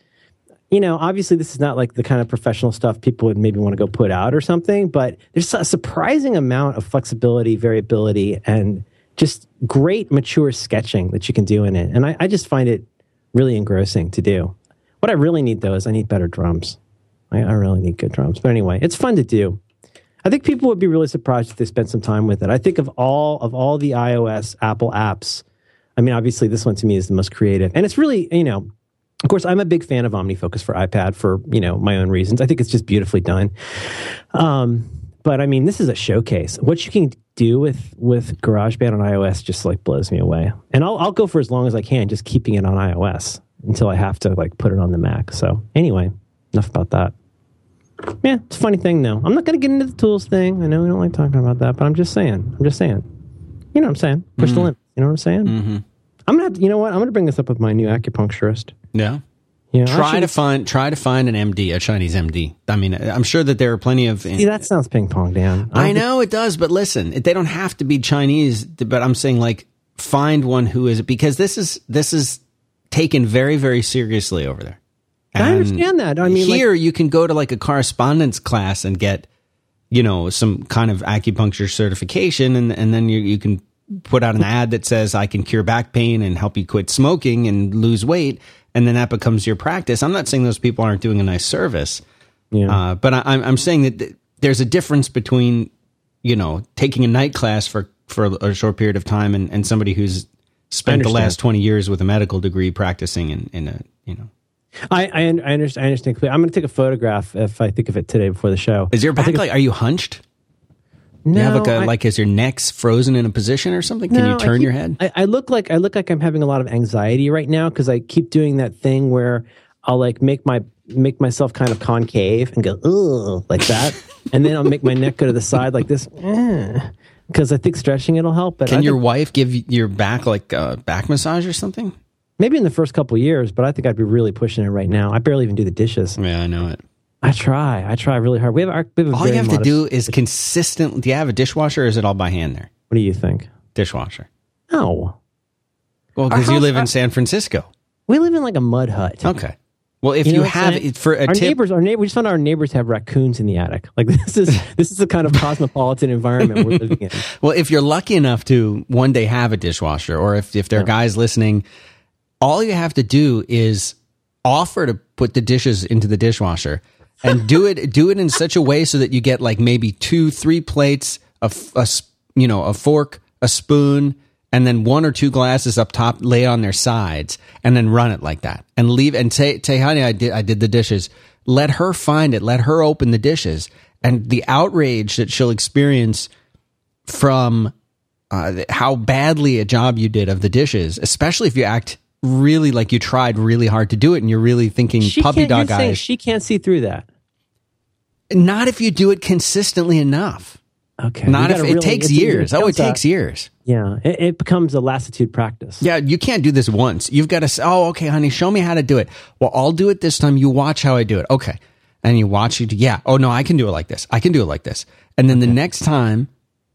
you know, obviously this is not like the kind of professional stuff people would maybe want to go put out or something, but there's a surprising amount of flexibility, variability, and just great mature sketching that you can do in it. And I, I just find it really engrossing to do. What I really need though is I need better drums. I, I really need good drums. But anyway, it's fun to do. I think people would be really surprised if they spent some time with it. I think of all of all the iOS Apple apps, I mean, obviously this one to me is the most creative, and it's really you know of course, I'm a big fan of OmniFocus for iPad for you know my own reasons. I think it's just beautifully done. Um, but I mean, this is a showcase. What you can do with with GarageBand on iOS just like blows me away. And I'll I'll go for as long as I can, just keeping it on iOS until I have to like put it on the Mac. So anyway, enough about that. Yeah, it's a funny thing though. I'm not going to get into the tools thing. I know we don't like talking about that, but I'm just saying. I'm just saying. You know what I'm saying? Push the limit. You know what I'm saying? Mm-hmm. I'm gonna. Have to, you know what? I'm gonna bring this up with my new acupuncturist. Yeah. You know, Try to find try to find an MD, a Chinese MD. I mean, I'm sure that there are plenty of. See, that sounds ping pong, Dan. I know it does, but listen, they don't have to be Chinese. But I'm saying like find one who is because this is this is taken very very seriously over there. I understand that. I mean, like- here you can go to like a correspondence class and get you know some kind of acupuncture certification, and and then you you can put out an ad that says I can cure back pain and help you quit smoking and lose weight, and then that becomes your practice. I'm not saying those people aren't doing a nice service. Yeah. Uh, but I, I'm I'm saying that th- there's a difference between you know taking a night class for for a short period of time and, and somebody who's spent the last 20 years with a medical degree practicing in, in a you know I, I, I understand. I understand. clearly. I'm going to take a photograph if I think of it today before the show. is your back like are you hunched no, you have like a I- like is your neck's frozen in a position or something can no, you turn keep- your head I, I look like I look like I'm having a lot of anxiety right now because I keep doing that thing where I'll like make my make myself kind of concave and go ugh like that, and then I'll make my neck go to the side like this eh, because I think stretching it'll help. But can I your think wife give your back like a back massage or something maybe in the first couple years, but I think I'd be really pushing it right now. I barely even do the dishes. yeah i know it I try. I try really hard. We have, our, we have a all you have to do is consistent do you have a dishwasher or is it all by hand there What do you think? dishwasher No, well because you live in our- san francisco we live in like a mud hut. okay well if You know have it for a our tip neighbors, our neighbor, we just found our neighbors have raccoons in the attic. Like this is this is the kind of cosmopolitan environment we're living in. Well, if you're lucky enough to one day have a dishwasher, or if, if there are guys listening, all you have to do is offer to put the dishes into the dishwasher and do it do it in such a way so that you get like maybe two, three plates, a, a you know, a fork, a spoon, and then one or two glasses up top, lay on their sides, and then run it like that, and leave and say, say, honey, I did I did the dishes. Let her find it. Let her open the dishes, and the outrage that she'll experience from uh, how badly a job you did of the dishes, especially if you act really like you tried really hard to do it and you're really thinking She puppy dog eyes. She can't see through that. Not if you do it consistently enough. Okay, Not if gotta it takes years. Oh, it becomes a- takes years. Yeah, it, it becomes a lassitude practice. Yeah, you can't do this once. You've got to say, oh, okay, honey, show me how to do it. Well, I'll do it this time. You watch how I do it. Okay. And you watch it. Yeah. Oh, no, I can do it like this. I can do it like this. And then the next time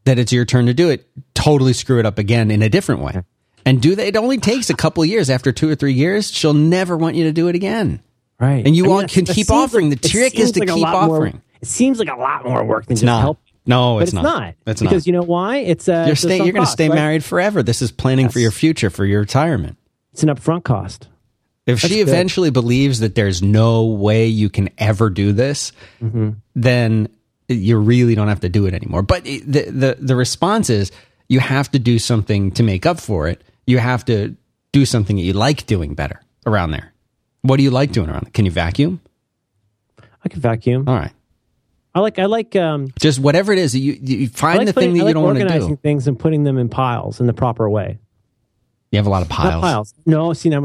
that it's your turn to do it, totally screw it up again in a different way. And do that. It only takes a couple of years. After two or three years, she'll never want you to do it again. Right. And you I mean, all can keep offering. like- The trick is to like keep lot more- offering. It seems like a lot more work than just not. help. No, it's it's not. not. It's because not. Because you know why? It's uh, You're, it's stay, you're going to stay right? married forever. This is planning for your future, for your retirement. It's an upfront cost. If she good. eventually believes that there's no way you can ever do this, Mm-hmm. then you really don't have to do it anymore. But the, the the response is you have to do something to make up for it. You have to do something that you like doing better around there. What do you like doing around there? Can you vacuum? I can vacuum. All right. I like I like um Just whatever it is, you, you find like the putting- thing that like you don't want to do. organizing things and putting them in piles in the proper way. You have a lot of Not piles. piles. No, see now,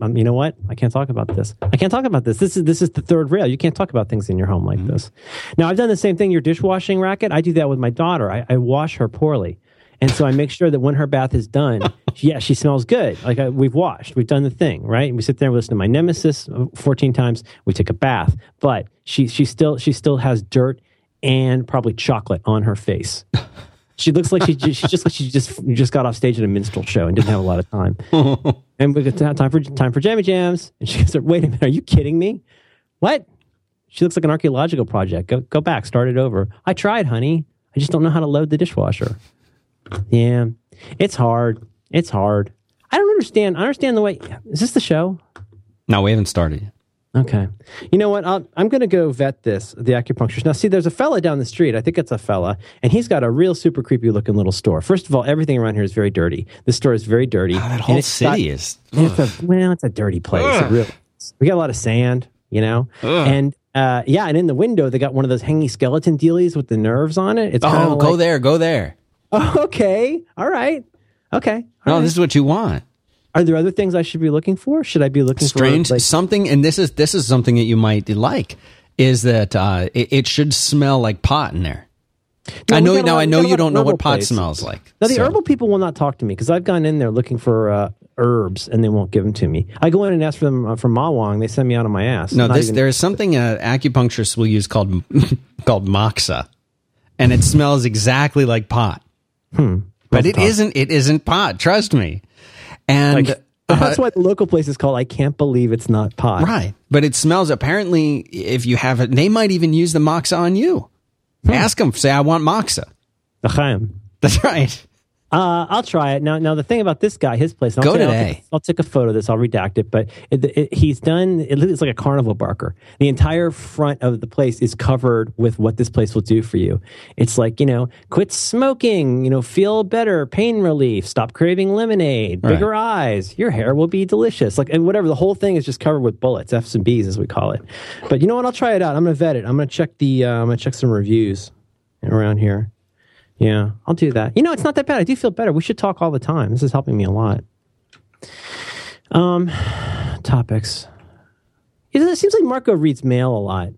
um, you know what? I can't talk about this. I can't talk about this. This is this is the third rail. You can't talk about things in your home like Mm-hmm. this. Now, I've done the same thing. Your dishwashing racket. I do that with my daughter. I, I wash her poorly, and so I make sure that when her bath is done, yeah, she smells good. Like I, we've washed, we've done the thing, right? We sit there and listen to my Nemesis uh, fourteen times. We take a bath, but she she still she still has dirt and probably chocolate on her face. She looks like she she just like she just just got off stage at a minstrel show and didn't have a lot of time. and we got time for time for jammy jams. And she goes, "Wait a minute, are you kidding me? What?" She looks like an archaeological project. Go go back, start it over. I tried, honey. I just don't know how to load the dishwasher. Yeah, it's hard. It's hard. I don't understand. I understand the way. Is this the show? No, we haven't started yet. Okay. You know what? I'll, I'm going to go vet this, the acupuncturist. Now, see, there's a fella down the street. I think it's a fella, and he's got a real super creepy looking little store. First of all, everything around here is very dirty. This store is very dirty. that whole city got- is. It's a, well, it's a dirty place. Really we got a lot of sand, you know? And uh, yeah, and in the window, they got one of those hanging skeleton dealies with the nerves on it. It's kind Oh, of go like, there, go there. Okay. All right. Okay. All No, right. this is what you want. Are there other things I should be looking for? Should I be looking Strange for like, something, and this is this is something that you might like. Is that uh, it, it should smell like pot in there? No, I know. Now I know you don't know what pot places. smells like. Now the So- herbal people will not talk to me because I've gone in there looking for uh, herbs and they won't give them to me. I go in and ask for them uh, from Mawang. They send me out of my ass. No, this even- there is something uh, acupuncturists will use called called moxa, and it smells exactly like pot. Hmm. But it isn't. It isn't pot. Trust me. And Like, uh, that's why the local place is called. I can't believe it's not pot. right, but it smells. Apparently, if you have it, they might even use the moxa on you. Hmm. Ask them. Say, I want moxa. L'chaim. That's right. Uh, I'll try it now. Now the thing about this guy, his place. and Go I'll take- I'll today. take- I'll take a photo of this. I'll redact it. But it, it, he's done. It looks like a carnival barker. The entire front of the place is covered with what this place will do for you. It's like you know, quit smoking. You know, feel better, pain relief, stop craving lemonade, bigger eyes. Your hair will be delicious. Like and whatever. The whole thing is just covered with bullets, F's and B's as we call it. But you know what? I'll try it out. I'm gonna vet it. I'm gonna check the. Uh, I'm gonna check some reviews around here. Yeah, I'll do that. You know, it's not that bad. I do feel better. We should talk all the time. This is helping me a lot. Um, topics. It it seems like Marco reads mail a lot.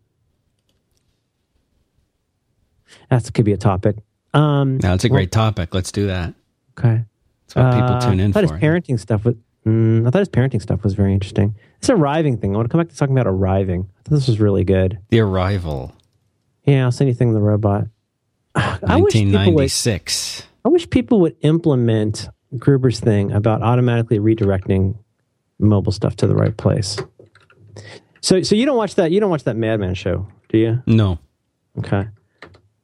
That could be a topic. Um, Now it's a great topic. Let's do that. okay. That's what people Uh, tune in I thought for. his parenting stuff was. Mm, I thought his parenting stuff was very interesting. This arriving thing. I want to come back to talking about arriving. I thought this was really good. The Arrival, Yeah, I'll send you thing the robot. I wish people would 1996. I wish people would implement Gruber's thing about automatically redirecting mobile stuff to the right place. So, so you don't watch that? You don't watch that Mad Men show, do you? No. Okay.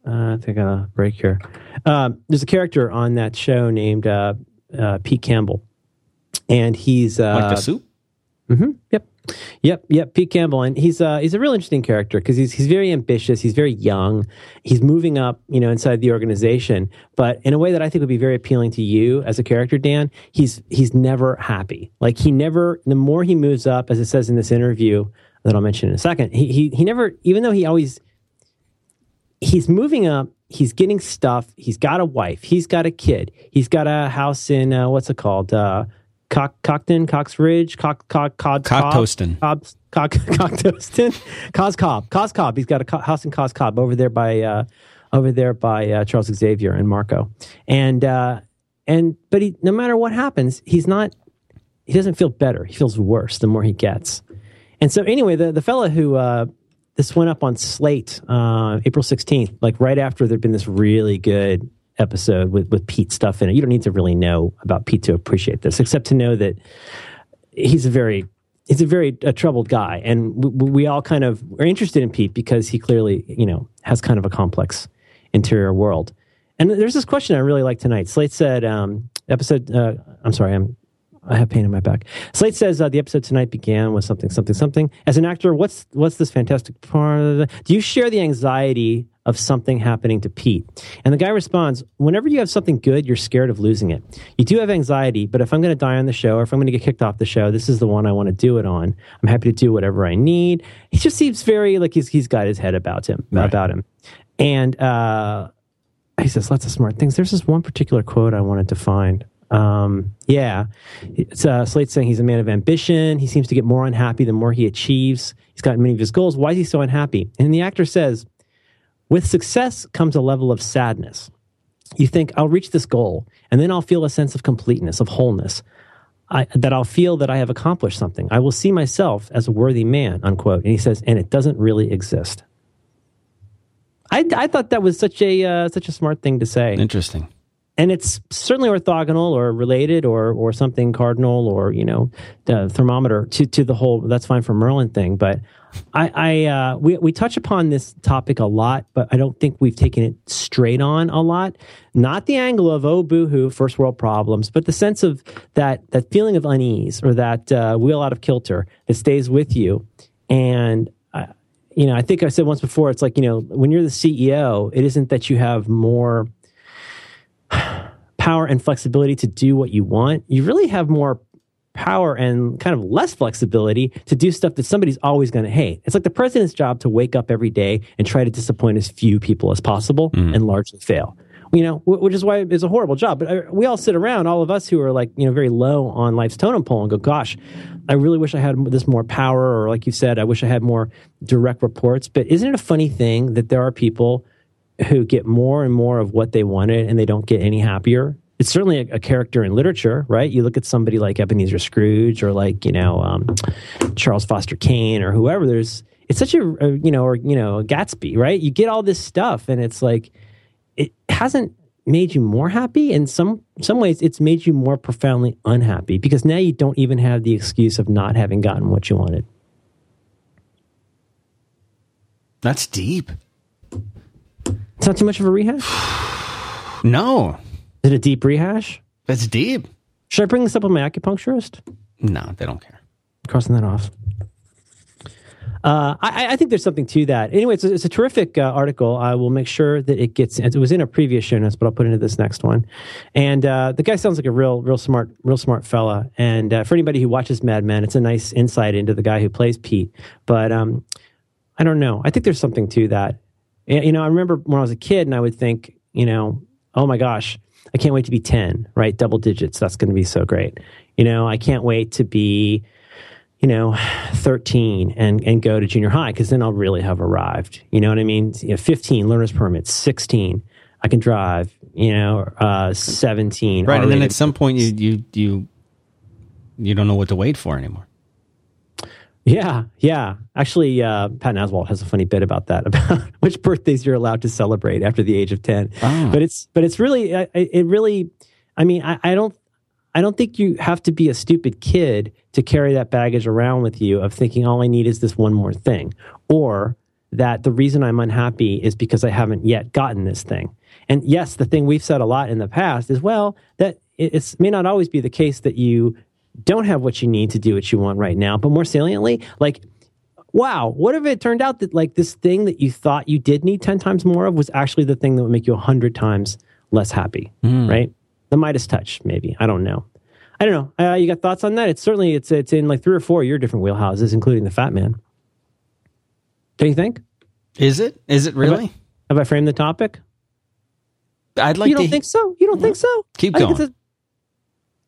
Uh, I think I got a break here. Um, there's a character on that show named uh, uh, Pete Campbell, and he's uh, Like the soup? Yep, yep, yep. Pete Campbell, and he's uh, he's a real interesting character because he's he's very ambitious. He's very young. He's moving up, you know, inside the organization, but in a way that I think would be very appealing to you as a character, Dan. He's he's never happy. Like he never. The more he moves up, as it says in this interview that I'll mention in a second, he he he never. Even though he always he's moving up. He's getting stuff. He's got a wife. He's got a kid. He's got a house in uh, what's it called? Uh, Cock, Cockton, Cox Ridge, Cock, Cock, Cod, Cobb- Cocktoaston. Cobb's, Cock, Cocktoaston, Cos Cob, Cos Cob. He's got a co- house in Cos Cob over there by, uh, over there by uh, Charles Xavier and Marco, and uh, and but he, no matter what happens, he's not. He doesn't feel better. He feels worse the more he gets. And so anyway, the the fella who uh, this went up on Slate uh, April sixteenth, like right after there'd been this really good episode with with Pete stuff in it. You don't need to really know about Pete to appreciate this, except to know that he's a very he's a very uh, troubled guy, and we, we all kind of are interested in Pete because he clearly you know has kind of a complex interior world. And there's this question I really like tonight. Slate said, um, episode. Uh, I'm sorry, I'm I have pain in my back. Slate says uh, the episode tonight began with something, something, something. As an actor, what's what's this fantastic part? Do you share the anxiety of something happening to Pete. And the guy responds, Whenever you have something good, you're scared of losing it. You do have anxiety, but if I'm going to die on the show or if I'm going to get kicked off the show, this is the one I want to do it on. I'm happy to do whatever I need. He just seems very like he's, he's got his head about him, Right. about him. And, uh, he says lots of smart things. There's this one particular quote I wanted to find. Um, yeah, it's uh, Slate saying he's a man of ambition. He seems to get more unhappy the more he achieves. He's got many of his goals. Why is he so unhappy? And the actor says, with success comes a level of sadness. You think, I'll reach this goal, and then I'll feel a sense of completeness, of wholeness. I, that I'll feel that I have accomplished something. I will see myself as a worthy man, unquote. And he says, and it doesn't really exist. I, I thought that was such a uh, such a smart thing to say Interesting. and it's certainly orthogonal or related or or something cardinal or you know the thermometer to to the whole that's fine for Merlin thing but I I uh, we we touch upon this topic a lot but I don't think we've taken it straight on a lot. Not the angle of oh boohoo first world problems but the sense of that that feeling of unease or that uh, wheel out of kilter that stays with you. And uh, you know I think I said once before it's like you know when you're the CEO it isn't that you have more power and flexibility to do what you want, you really have more power and kind of less flexibility to do stuff that somebody's always going to hate. It's like the president's job to wake up every day and try to disappoint as few people as possible and largely fail. You know, which is why it's a horrible job. But uh, we all sit around, all of us who are like, you know, very low on life's totem pole and go, gosh, I really wish I had this more power. Or like you said, I wish I had more direct reports. But isn't it a funny thing that there are people who get more and more of what they wanted and they don't get any happier. It's certainly a, a character in literature, right? You look at somebody like Ebenezer Scrooge or like, you know, um, Charles Foster Kane or whoever. There's, it's such a, a, you know, or, you know, Gatsby, right? You get all this stuff and it's like, it hasn't made you more happy. In some, some ways, it's made you more profoundly unhappy because now you don't even have the excuse of not having gotten what you wanted. That's deep. It's not too much of a rehash. No, Is it a deep rehash? that's deep. Should I bring this up with my acupuncturist? No, they don't care. crossing that off. Uh, I, I think there's something to that. Anyway, it's a, it's a terrific uh, article. I will make sure that it gets. It was in a previous show notes, but I'll put it into this next one. And uh, the guy sounds like a real, real smart, real smart fella. And uh, for anybody who watches Mad Men, it's a nice insight into the guy who plays Pete. But um, I don't know. I think there's something to that. You know, I remember when I was a kid, and I would think, you know, oh my gosh, I can't wait to be ten, right? Double digits. That's going to be so great. You know, I can't wait to be you know, 13 and, and go to junior high because then I'll really have arrived. You know what I mean? You know, 15, learner's permit, 16, I can drive, you know, uh, 17. Right, and then at some point you you you you don't know what to wait for anymore. Yeah, yeah. Actually, uh, Pat Oswalt has a funny bit about that about which birthdays you're allowed to celebrate after the age of ten. Oh. But it's but it's really it really. I mean, I, I don't I don't think you have to be a stupid kid to carry that baggage around with you of thinking all I need is this one more thing, or that the reason I'm unhappy is because I haven't yet gotten this thing. And yes, the thing we've said a lot in the past is well that it it's, may not always be the case that you don't have what you need to do what you want right now, but more saliently, like wow, what if it turned out that like this thing that you thought you did need 10 times more of was actually the thing that would make you 100 times less happy, right? The Midas touch, maybe. I don't know. I don't know. Uh, you got thoughts on that? It's certainly it's it's in like three or four of your different wheelhouses, including the Fat Man. Don't you think? Is it? Is it really? Have I framed the topic? I'd like you don't to think so? You don't think so? Keep I going.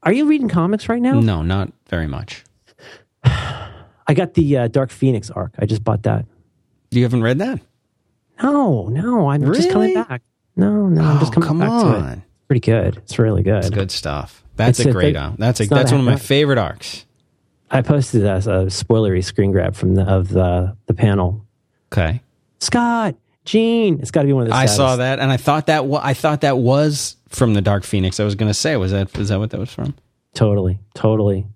A- are you reading comics right now? No, not very much. I got the uh, Dark Phoenix arc. I just bought that. You haven't read that? No, no, I'm just coming back. No, no, I'm just Oh, coming come back to it. on. Pretty good. It's really good. It's good stuff. That's It's a a great arc. That's a, that's a- one of my favorite arcs. I posted as a spoilery screen grab from the of the the panel. Okay. Scott, Jean, it's got to be one of the. I saddest. saw that and I thought that wa- I thought that was from the Dark Phoenix. I was going to say was that is that what that was from? Totally, totally.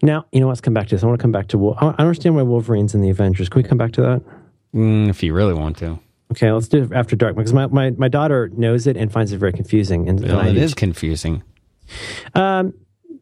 Now you know what? Let's come back to this. I want to come back to. I understand why Wolverine's in the Avengers. Can we come back to that? Mm, if you really want to. Okay, let's do it after dark because my, my, my daughter knows it and finds it very confusing. And, and Well, I it is confusing. Um,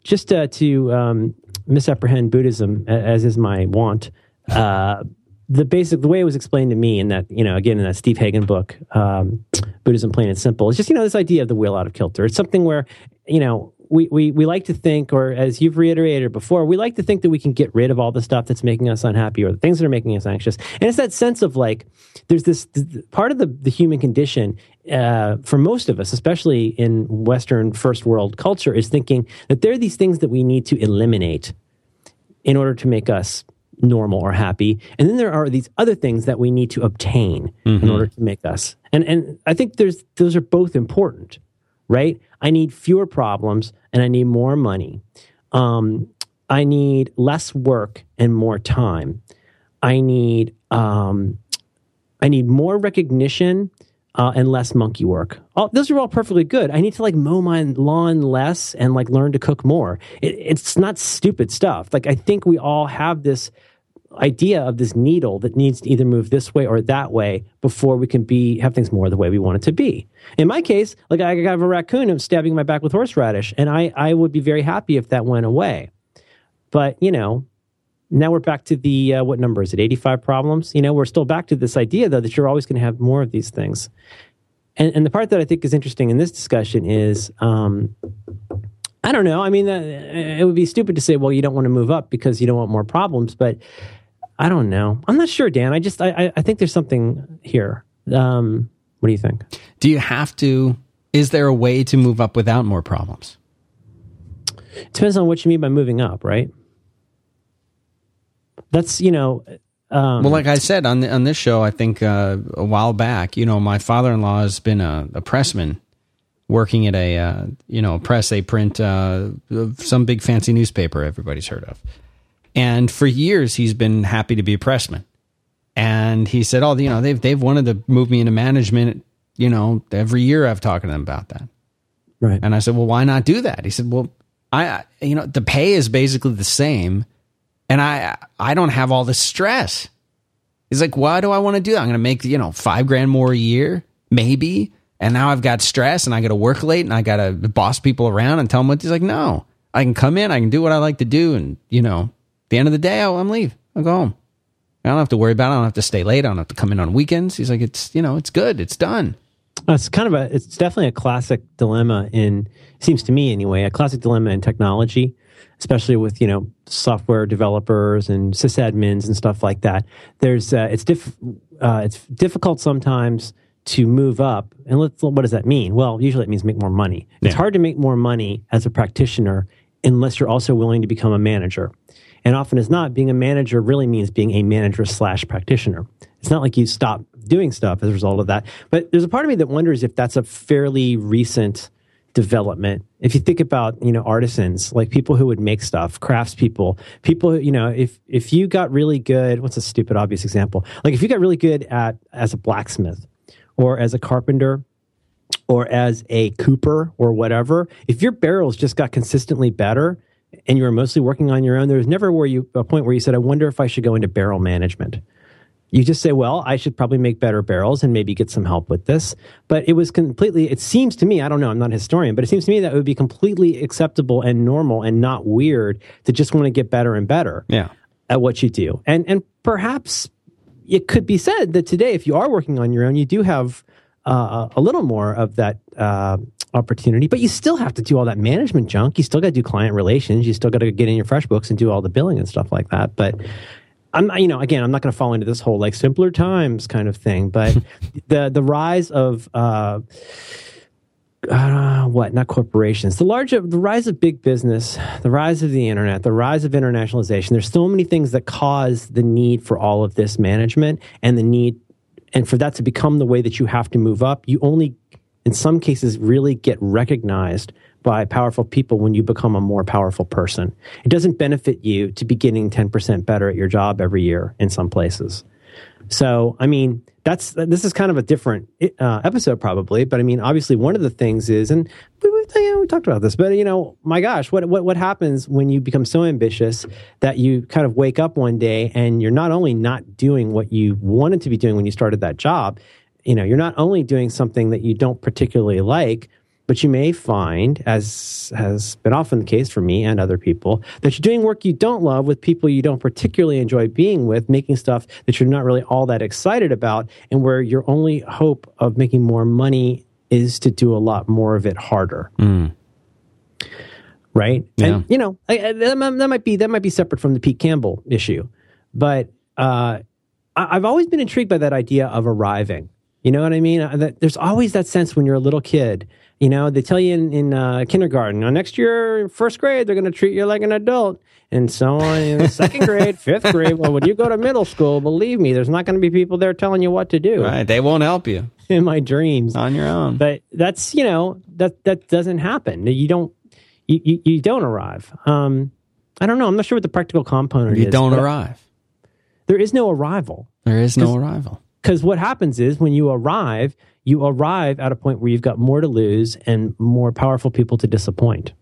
just uh, to um, misapprehend Buddhism, as is my want, uh, the basic the way it was explained to me in that you know again in that Steve Hagen book, um, Buddhism Plain and Simple, it's just you know this idea of the wheel out of kilter. It's something where you know we, we, we like to think, or as you've reiterated before, we like to think that we can get rid of all the stuff that's making us unhappy or the things that are making us anxious. And it's that sense of like, there's this, this part of the, the human condition uh, for most of us, especially in Western first world culture, is thinking that there are these things that we need to eliminate in order to make us normal or happy. And then there are these other things that we need to obtain in order to make us. And and I think there's those are both important, right? I need fewer problems and I need more money. Um, I need less work and more time. I need um, I need more recognition uh, and less monkey work. All, those are all perfectly good. I need to like mow my lawn less and like learn to cook more. It, it's not stupid stuff. Like I think we all have this idea of this needle that needs to either move this way or that way before we can be have things more the way we want it to be. In my case, like I have a raccoon who's stabbing my back with horseradish, and I I would be very happy if that went away. But you know, now we're back to the uh, what number is it? Eighty five problems. You know, we're still back to this idea though that you're always going to have more of these things. And and the part that I think is interesting in this discussion is. Um, I don't know. I mean, uh, it would be stupid to say, well, you don't want to move up because you don't want more problems. But I don't know. I'm not sure, Dan. I just I I, I think there's something here. Um, what do you think? Do you have to? Is there a way to move up without more problems? It depends on what you mean by moving up, right? That's you know. Um, Well, like I said on the, on this show, I think uh, a while back, you know, my father in law has been a, a pressman working at a uh, you know press. They print uh, some big fancy newspaper everybody's heard of, and for years he's been happy to be a pressman. And he said, "Oh, you know, they've they've wanted to move me into management. You know, every year I've talked to them about that." right. And I said, "Well, why not do that?" He said, "Well, I you know, the pay is basically the same and I I don't have all the stress." He's like, "Why do I want to do that? I'm going to make, you know, 5 grand more a year, maybe, and now I've got stress and I got to work late and I got to boss people around and tell them what he's like, "No. I can come in, I can do what I like to do and, you know, the end of the day, I'll I'm leave. I'll go home. I don't have to worry about it. I don't have to stay late. I don't have to come in on weekends." He's like, "It's, you know, it's good. It's done." It's kind of a, it's definitely a classic dilemma in, seems to me anyway, a classic dilemma in technology, especially with, you know, software developers and sysadmins and stuff like that. There's, uh, it's diff, uh, it's difficult sometimes to move up. And let's, what does that mean? Well, usually it means make more money. It's hard to make more money as a practitioner unless you're also willing to become a manager. And often as not, being a manager really means being a manager slash practitioner. It's not like you stop doing stuff as a result of that. But there's a part of me that wonders if that's a fairly recent development. If you think about, you know, artisans, like people who would make stuff, craftspeople, people, who, you know, if if you got really good, what's a stupid obvious example? Like if you got really good at as a blacksmith or as a carpenter or as a cooper or whatever, if your barrels just got consistently better and you were mostly working on your own, there was never where you a point where you said, I wonder if I should go into barrel management. You just say, well, I should probably make better barrels and maybe get some help with this. But it was completely, it seems to me, I don't know, I'm not a historian, but it seems to me that it would be completely acceptable and normal and not weird to just want to get better and better Yeah. at what you do. And and perhaps it could be said that today, if you are working on your own, you do have uh, a little more of that uh, opportunity, but you still have to do all that management junk. You still got to do client relations. You still got to get in your FreshBooks and do all the billing and stuff like that. But I'm, you know, again, I'm not going to fall into this whole like simpler times kind of thing. But the the rise of uh, uh, what not corporations the large the rise of big business the rise of the internet the rise of internationalization there's so many things that cause the need for all of this management and the need and for that to become the way that you have to move up you only in some cases really get recognized by powerful people when you become a more powerful person. It doesn't benefit you to be getting 10% better at your job every year in some places so, I mean, that's this is kind of a different uh, episode, probably. But I mean, obviously, one of the things is, and we, we, you know, we talked about this, but you know, my gosh, what what what happens when you become so ambitious that you kind of wake up one day and you're not only not doing what you wanted to be doing when you started that job, you know, you're not only doing something that you don't particularly like, But you may find, as has been often the case for me and other people, that you're doing work you don't love with people you don't particularly enjoy being with, making stuff that you're not really all that excited about, and where your only hope of making more money is to do a lot more of it harder. Right? Yeah. And, you know, that, might- be that might be separate from the Pete Campbell issue, but uh, I, I've always been intrigued by that idea of arriving. You know what I mean? Uh, That there's always that sense when you're a little kid. You know, they tell you in, in uh, kindergarten, "Oh, next year, first grade, they're going to treat you like an adult, and so on. In second grade, fifth grade. Well, when you go to middle school, believe me, there's not going to be people there telling you what to do. Right. They won't help you In my dreams, on your own. but that's you know that that doesn't happen. You don't you you, you don't arrive. Um, I don't know. I'm not sure what the practical component you is. You don't arrive. There is no arrival There is no arrival. Because what happens is when you arrive, you arrive at a point where you've got more to lose and more powerful people to disappoint,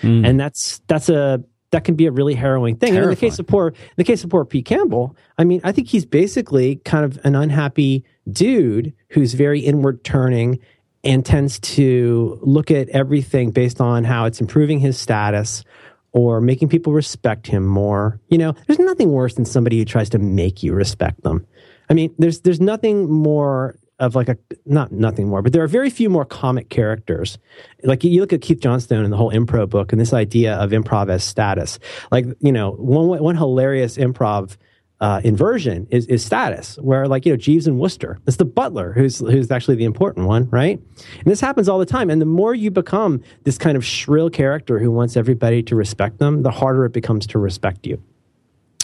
Hmm. and that's that's a that can be a really harrowing thing. And in the case of poor, in the case of poor Pete Campbell, I mean, I think he's basically kind of an unhappy dude who's very inward turning and tends to look at everything based on how it's improving his status or making people respect him more. You know, there's nothing worse than somebody who tries to make you respect them. I mean, there's there's nothing more of like a not nothing more, but there are very few more comic characters. Like you look at Keith Johnstone and the whole improv book and this idea of improv as status. Like you know, one one hilarious improv uh, inversion is is status, where like you know Jeeves and Wooster, it's the butler who's who's actually the important one, right? And this happens all the time. And the more you become this kind of shrill character who wants everybody to respect them, the harder it becomes to respect you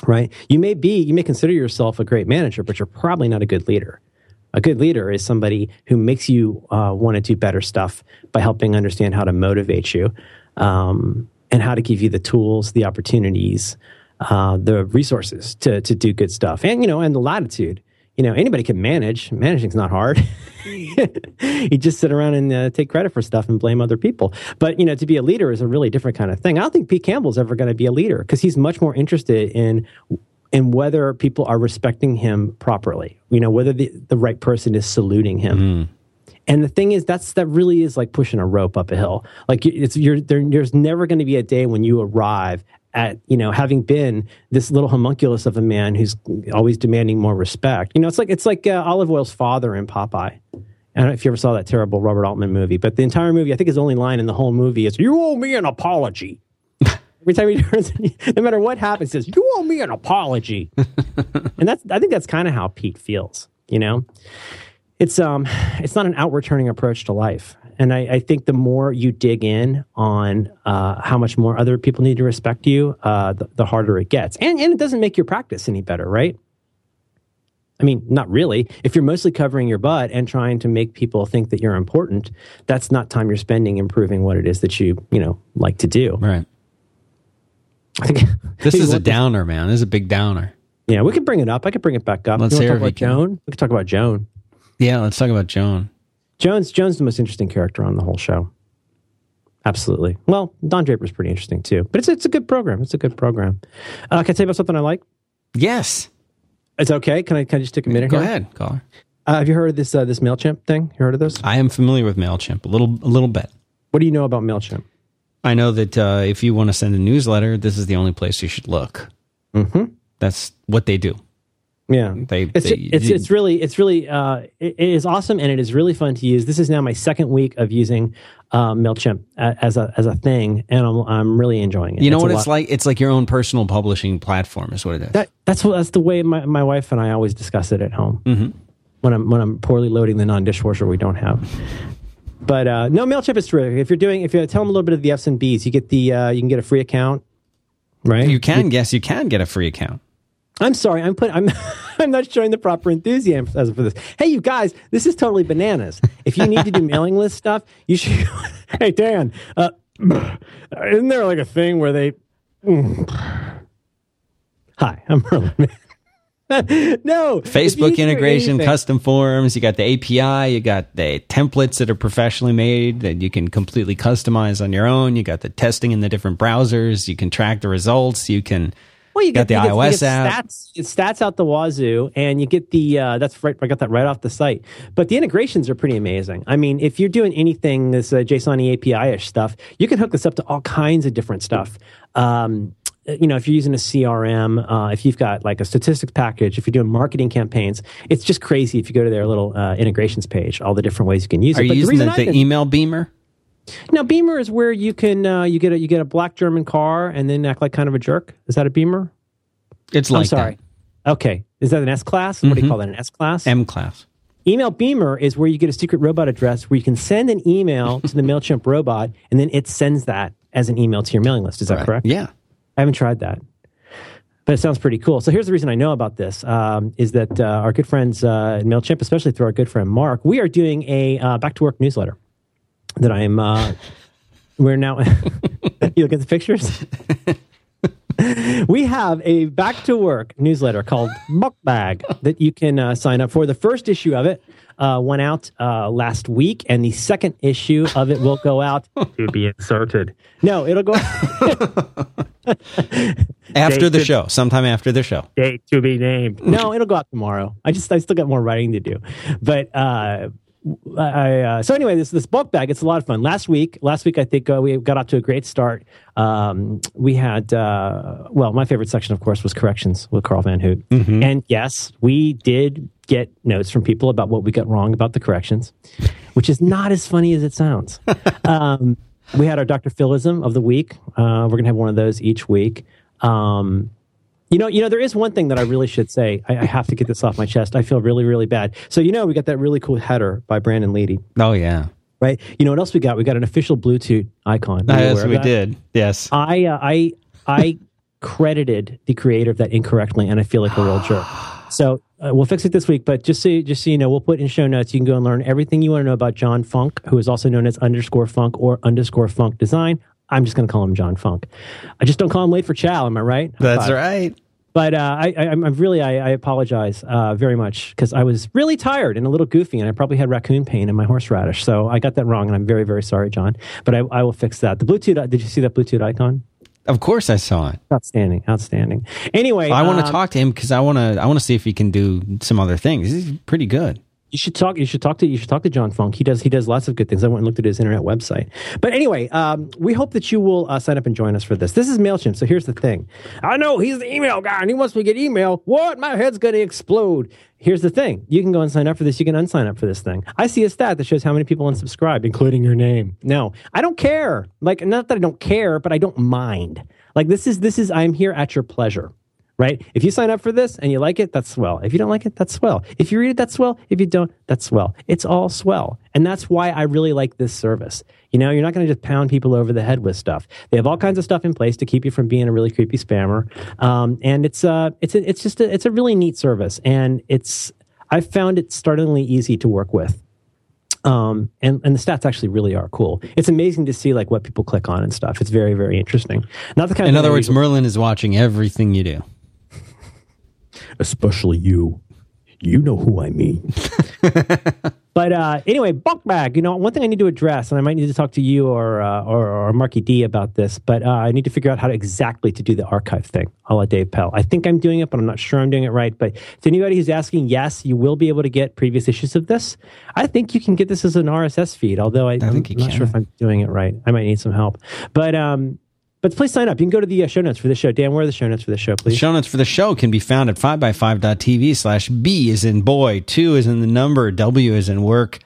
right? You may be, you may consider yourself a great manager, but you're probably not a good leader. A good leader is somebody who makes you uh, want to do better stuff by helping understand how to motivate you um, and how to give you the tools, the opportunities, uh, the resources to to do good stuff, and you know, and the latitude. You know, anybody can manage. Managing's not hard. you just sit around and uh, take credit for stuff and blame other people. But you know, to be a leader is a really different kind of thing. I don't think Pete Campbell's ever going to be a leader because he's much more interested in in whether people are respecting him properly. You know, whether the, the right person is saluting him. And the thing is, that's that really is like pushing a rope up a hill. Like it's you're there, there's never going to be a day when you arrive at you know having been this little homunculus of a man who's always demanding more respect. You know, it's like it's like uh, Olive Oyl's father in Popeye. I don't know if you ever saw that terrible Robert Altman movie, but the entire movie, I think his only line in the whole movie is "You owe me an apology." Every time he turns, no matter what happens, he says, "You owe me an apology," and that's I think that's kind of how Pete feels. You know, it's um, it's not an outward turning approach to life, and I, I think the more you dig in on uh, how much more other people need to respect you, uh, the, the harder it gets, and and it doesn't make your practice any better, right? I mean, not really. If you're mostly covering your butt and trying to make people think that you're important, that's not time you're spending improving what it is that you, you know, like to do. Right. I think This is a downer, man. This is a big downer. Yeah, we could bring it up. I could bring it back up. Let's hear talk about. Joan? We could talk about Joan. Yeah, let's talk about Joan. Joan's Joan's the most interesting character on the whole show. Absolutely. Well, Don Draper's pretty interesting too, but it's it's a good program. It's a good program. Uh, can I tell you about something I like? Yes. It's okay. Can I can I just take a minute Go here? ahead, caller. Uh, have you heard of this uh, this Mailchimp thing? You heard of this? I am familiar with Mailchimp a little, a little bit. What do you know about Mailchimp? I know that uh, if you want to send a newsletter, this is the only place you should look. Mm-hmm. That's what they do. Yeah, They, it's they it's it's really it's really uh, it, it is awesome and it is really fun to use. This is now my second week of using uh, Mailchimp as a as a thing, and I'm I'm really enjoying it. you know It's what it's like? It's like your own personal publishing platform, is what it is. That that's what that's the way my, my wife and I always discuss it at home. Mm-hmm. When I'm when I'm poorly loading the non dishwasher we don't have. But uh, no, Mailchimp is terrific. If you're doing, if you tell them a little bit of the F's and B's, you get the uh, you can get a free account, right? you can, yes, you can get a free account. I'm sorry, I'm put I'm I'm not showing the proper enthusiasm for this. Hey, you guys, this is totally bananas. If you need to do mailing list stuff, you should. hey, Dan, uh, isn't there like a thing where they? Hi, I'm Merlin. no, if you need Facebook integration, custom forms. You got the API. You got the templates that are professionally made that you can completely customize on your own. You got the testing in the different browsers. You can track the results. You can Well, you got get the you iOS get, app. Stats, stats out the wazoo, and you get the uh, that's right. I got that right off the site. But the integrations are pretty amazing. I mean, if you're doing anything this uh, JSON API ish stuff, you can hook this up to all kinds of different stuff. Um, you know, if you're using a CRM, uh, if you've got like a statistics package, if you're doing marketing campaigns, it's just crazy. If you go to their little uh, integrations page, all the different ways you can use Are it. you But using reason the, the email beamer? Now, Beamer is where you can uh, you get a you get a black German car and then act like kind of a jerk. Is that a Beamer? It's like I'm sorry. Okay, is that an S class? What do you call that? An S class? M class. email Beamer is where you get a secret robot address where you can send an email to the Mailchimp robot and then it sends that as an email to your mailing list. Is that correct? Yeah. I haven't tried that. But it sounds pretty cool. So here's the reason I know about this um, is that uh, our good friends uh, at MailChimp, especially through our good friend Mark, we are doing a uh, back to work newsletter that I am, uh, we're now, you look at the pictures? we have a back to work newsletter called Book Bag that you can uh, sign up for. The first issue of it uh, went out uh, last week, and the second issue of it will go out to be inserted. No, it'll go. After the should- show, sometime after the show. date to be named. No, it'll go out tomorrow. I just I still got more writing to do, but uh, I uh, so anyway, this this bulk bag it's a lot of fun. Last week, last week I think uh, we got off to a great start. Um, we had uh, well, my favorite section of course was corrections with Carl Van Hoot, and yes, we did get notes from people about what we got wrong about the corrections, which is not as funny as it sounds. um, we had our Dr. Philism of the week. Uh, we're gonna have one of those each week. Um, you know, you know, there is one thing that I really should say. I, I have to get this off my chest. I feel really, really bad. So, you know, we got that really cool header by Brandon Leedy, Oh, yeah. right? You know what else we got? We got an official Bluetooth icon. You Yes, we did. Yes. I, uh, I, I credited the creator of that incorrectly, and I feel like a real jerk. So uh, we'll fix it this week. But just so just so you know, we'll put in show notes. You can go and learn everything you want to know about John Funk, who is also known as underscore Funk or underscore Funk Design. I'm just going to call him John Funk. I just don't call him late for chow. Am I right? That's right. But uh, I, I, I'm I'm really, I, I apologize uh, very much because I was really tired and a little goofy, and I probably had raccoon pain in my horseradish. So I got that wrong, and I'm very, very sorry, John. But I, I will fix that. The Bluetooth. Did you see that Bluetooth icon? Of course, I saw it. Outstanding, outstanding. Anyway, I want to um, talk to him because I want to. I want to see if he can do some other things. He's pretty good. You should talk. You should talk to. You should talk to John Funk. He does. He does lots of good things. I went and looked at his internet website. But anyway, um, we hope that you will uh, sign up and join us for this. This is Mailchimp. So here's the thing. I know he's the email guy, and he wants me to get email. What? My head's going to explode. Here's the thing. You can go and sign up for this. You can unsign up for this thing. I see a stat that shows how many people unsubscribed, including your name. No, I don't care. Like, not that I don't care, but I don't mind. Like, this is this is. I'm here at your pleasure right? If you sign up for this and you like it, that's swell. If you don't like it, that's swell. If you read it, that's swell. If you don't, that's swell. It's all swell. And that's why I really like this service. You know, you're not going to just pound people over the head with stuff. They have all kinds of stuff in place to keep you from being a really creepy spammer. Um, and it's, uh, it's, a, it's just, a, it's a really neat service. And it's, I found it startlingly easy to work with. Um, and, and the stats actually really are cool. It's amazing to see like what people click on and stuff. It's very, very interesting. Not the kind In other words, Merlin is watching everything you do. Especially you. You know who I mean. but uh, anyway, bulk bag. You know, one thing I need to address, and I might need to talk to you or uh, or, or Marky D about this. But uh, I need to figure out how to exactly to do the archive thing, a la Dave Pell. I think I'm doing it, but I'm not sure I'm doing it right. But to anybody who's asking, yes, you will be able to get previous issues of this. I think you can get this as an RSS feed, although I, I think am you not sure if I'm doing it right. I might need some help. But um, but please sign up. You can go to the uh, show notes for this show. Dan, where are the show notes for this show, please? Show notes for the show can be found at 5by5.tv slash B is in boy, 2 is in the number, W is in work,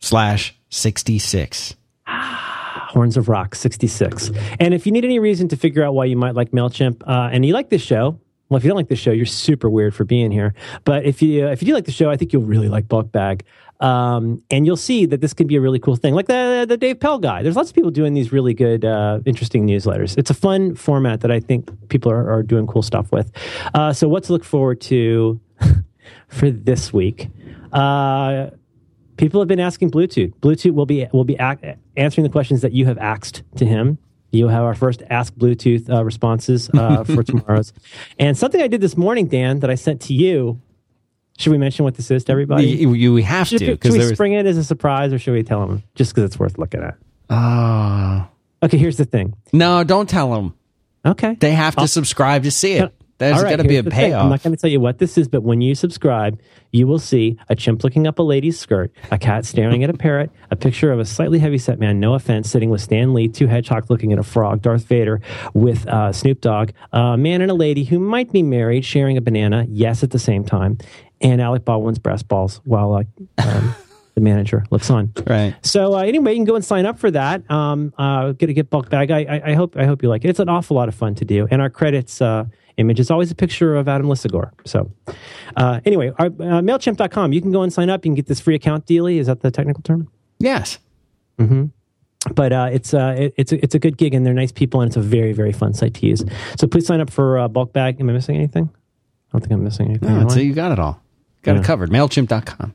slash 66. Horns of Rock 66. And if you need any reason to figure out why you might like MailChimp uh, and you like this show, well, if you don't like this show, you're super weird for being here. But if you uh, if you do like the show, I think you'll really like Bulk Bag. Um, and you'll see that this can be a really cool thing, like the the Dave Pell guy. There's lots of people doing these really good, uh, interesting newsletters. It's a fun format that I think people are, are doing cool stuff with. Uh, so, what to look forward to for this week? Uh, people have been asking Bluetooth. Bluetooth will be will be ac- answering the questions that you have asked to him. You'll have our first Ask Bluetooth uh, responses uh, for tomorrow's. And something I did this morning, Dan, that I sent to you. Should we mention what this is to everybody? You, you have should to should we was. spring it as a surprise, or should we tell them just because it's worth looking at? Oh. Okay, here's the thing. No, don't tell them. Okay, They have to subscribe to see it. There's right, got to be a the thing. I'm not going to tell you what this is, but when you subscribe, you will see a chimp looking up a lady's skirt, a cat staring at a parrot, a picture of a slightly heavyset man, no offense, sitting with Stan Lee, two hedgehogs looking at a frog, Darth Vader with uh, Snoop Dogg, a man and a lady who might be married, sharing a banana, yes, at the same time, and Alec Baldwin's breast balls while um, the manager looks on. Right. So uh, anyway, you can go and sign up for that. Um, uh, get a get bulk bag. I, I, I hope I hope you like it. It's an awful lot of fun to do, and our credits uh, image is always a picture of Adam Lisagor. So uh, anyway, our, uh, Mailchimp.com. You can go and sign up. You can get this free account dealy. Is that the technical term? Yes. Hmm. But uh, it's uh, it, it's a, it's a good gig, and they're nice people, and it's a very very fun site to use. So please sign up for uh, bulk bag. Am I missing anything? I don't think I'm missing anything. No, so you got it all. Got it covered. Mailchimp.com.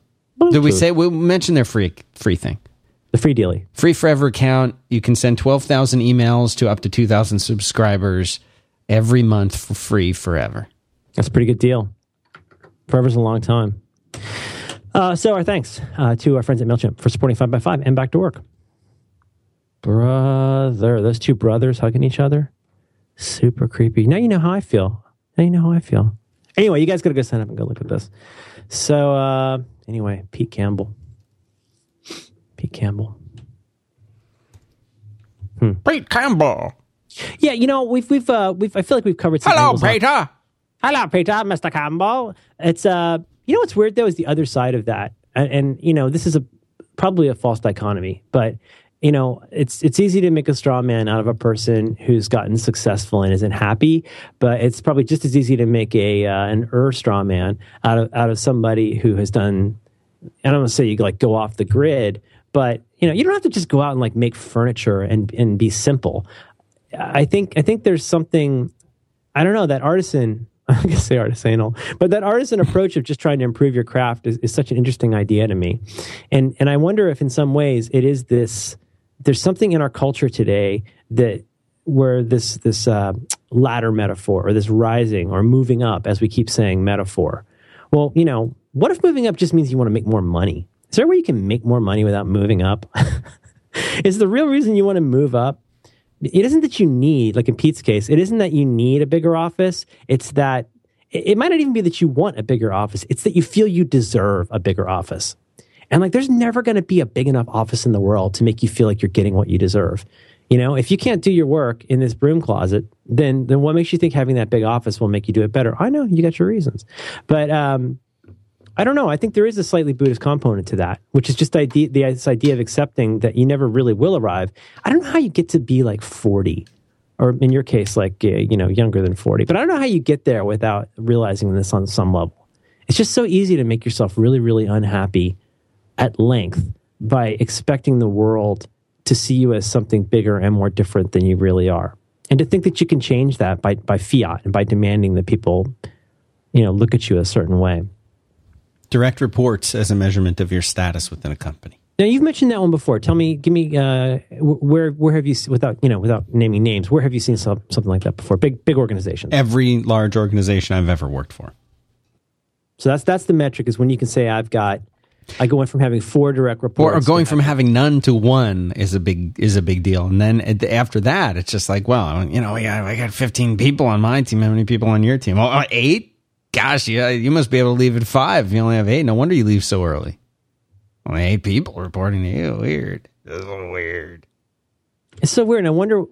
Did we say we mentioned their free free thing? the free dealy? Free forever account. You can send 12,000 emails to up to 2,000 subscribers every month for free forever. That's a pretty good deal. Forever's a long time. Uh, so our thanks uh, to our friends at MailChimp for supporting 5by5 and Back to Work. Brother, those two brothers hugging each other. Super creepy. Now you know how I feel. Now you know how I feel. Anyway, you guys got to go sign up and go look at this. So, uh, anyway, Pete Campbell. Pete Campbell. Pete Campbell. Yeah, you know, we've, we've, uh, we've, I feel like we've covered some Hello, Peter. Hello, Peter, Mr. Campbell. It's uh, you know what's weird though is the other side of that, and, and you know this is a probably a false dichotomy, but you know it's it's easy to make a straw man out of a person who's gotten successful and isn't happy, but it's probably just as easy to make a uh, an er straw man out of out of somebody who has done. I don't want to say you like go off the grid, but you know you don't have to just go out and like make furniture and and be simple. I think I think there's something I don't know that artisan. I can say artisanal, but that artisan approach of just trying to improve your craft is, is such an interesting idea to me, and and I wonder if in some ways it is this. There's something in our culture today that where this this uh, ladder metaphor or this rising or moving up, as we keep saying, metaphor. Well, you know, what if moving up just means you want to make more money? Is there a way you can make more money without moving up? is the real reason you want to move up it isn't that you need, like in Pete's case, it isn't that you need a bigger office. It's that it it might not even be that you want a bigger office. It's that you feel you deserve a bigger office. And like, there's never going to be a big enough office in the world to make you feel like you're getting what you deserve. You know, if you can't do your work in this broom closet, then then what makes you think having that big office will make you do it better? I know you got your reasons, but um, I don't know. I think there is a slightly Buddhist component to that, which is just idea, the, this idea of accepting that you never really will arrive. I don't know how you get to be like 40, or in your case, like, you know, younger than 40, but I don't know how you get there without realizing this on some level. It's just so easy to make yourself really, really unhappy at length by expecting the world to see you as something bigger and more different than you really are. And to think that you can change that by, by fiat and by demanding that people, you know, look at you a certain way. Direct reports as a measurement of your status within a company. Now you've mentioned that one before. Tell me, give me uh, where where have you without you know without naming names? Where have you seen some, something like that before? Big big organization. Every large organization I've ever worked for. So that's that's the metric is when you can say I've got I go in from having four direct reports Or, going from having none to one is a big is a big deal. And then after that, it's just like, well, you know, we got, I got 15 people on my team. How many people on your team? Oh, uh. Gosh, yeah, you must be able to leave at five. You only have eight, no wonder you leave so early. Only eight people reporting to you. Weird. This is weird. It's so weird. And I wonder,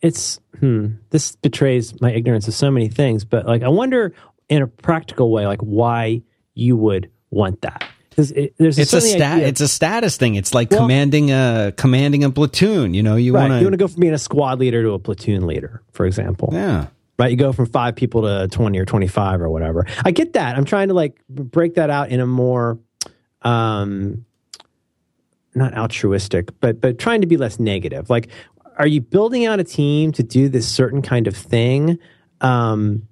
it's, hmm, this betrays my ignorance of so many things, but like, I wonder in a practical way, like why you would want that. Because it, there's It's a stat. idea- It's a status thing. It's like Well- commanding a commanding a platoon. You know, you right. want You want to. to go from being a squad leader to a platoon leader, for example. Yeah. right? You go from five people to 20 or 25 or whatever. I get that. I'm trying to like break that out in a more, um, not altruistic, but, but trying to be less negative. Like, are you building out a team to do this certain kind of thing? Um,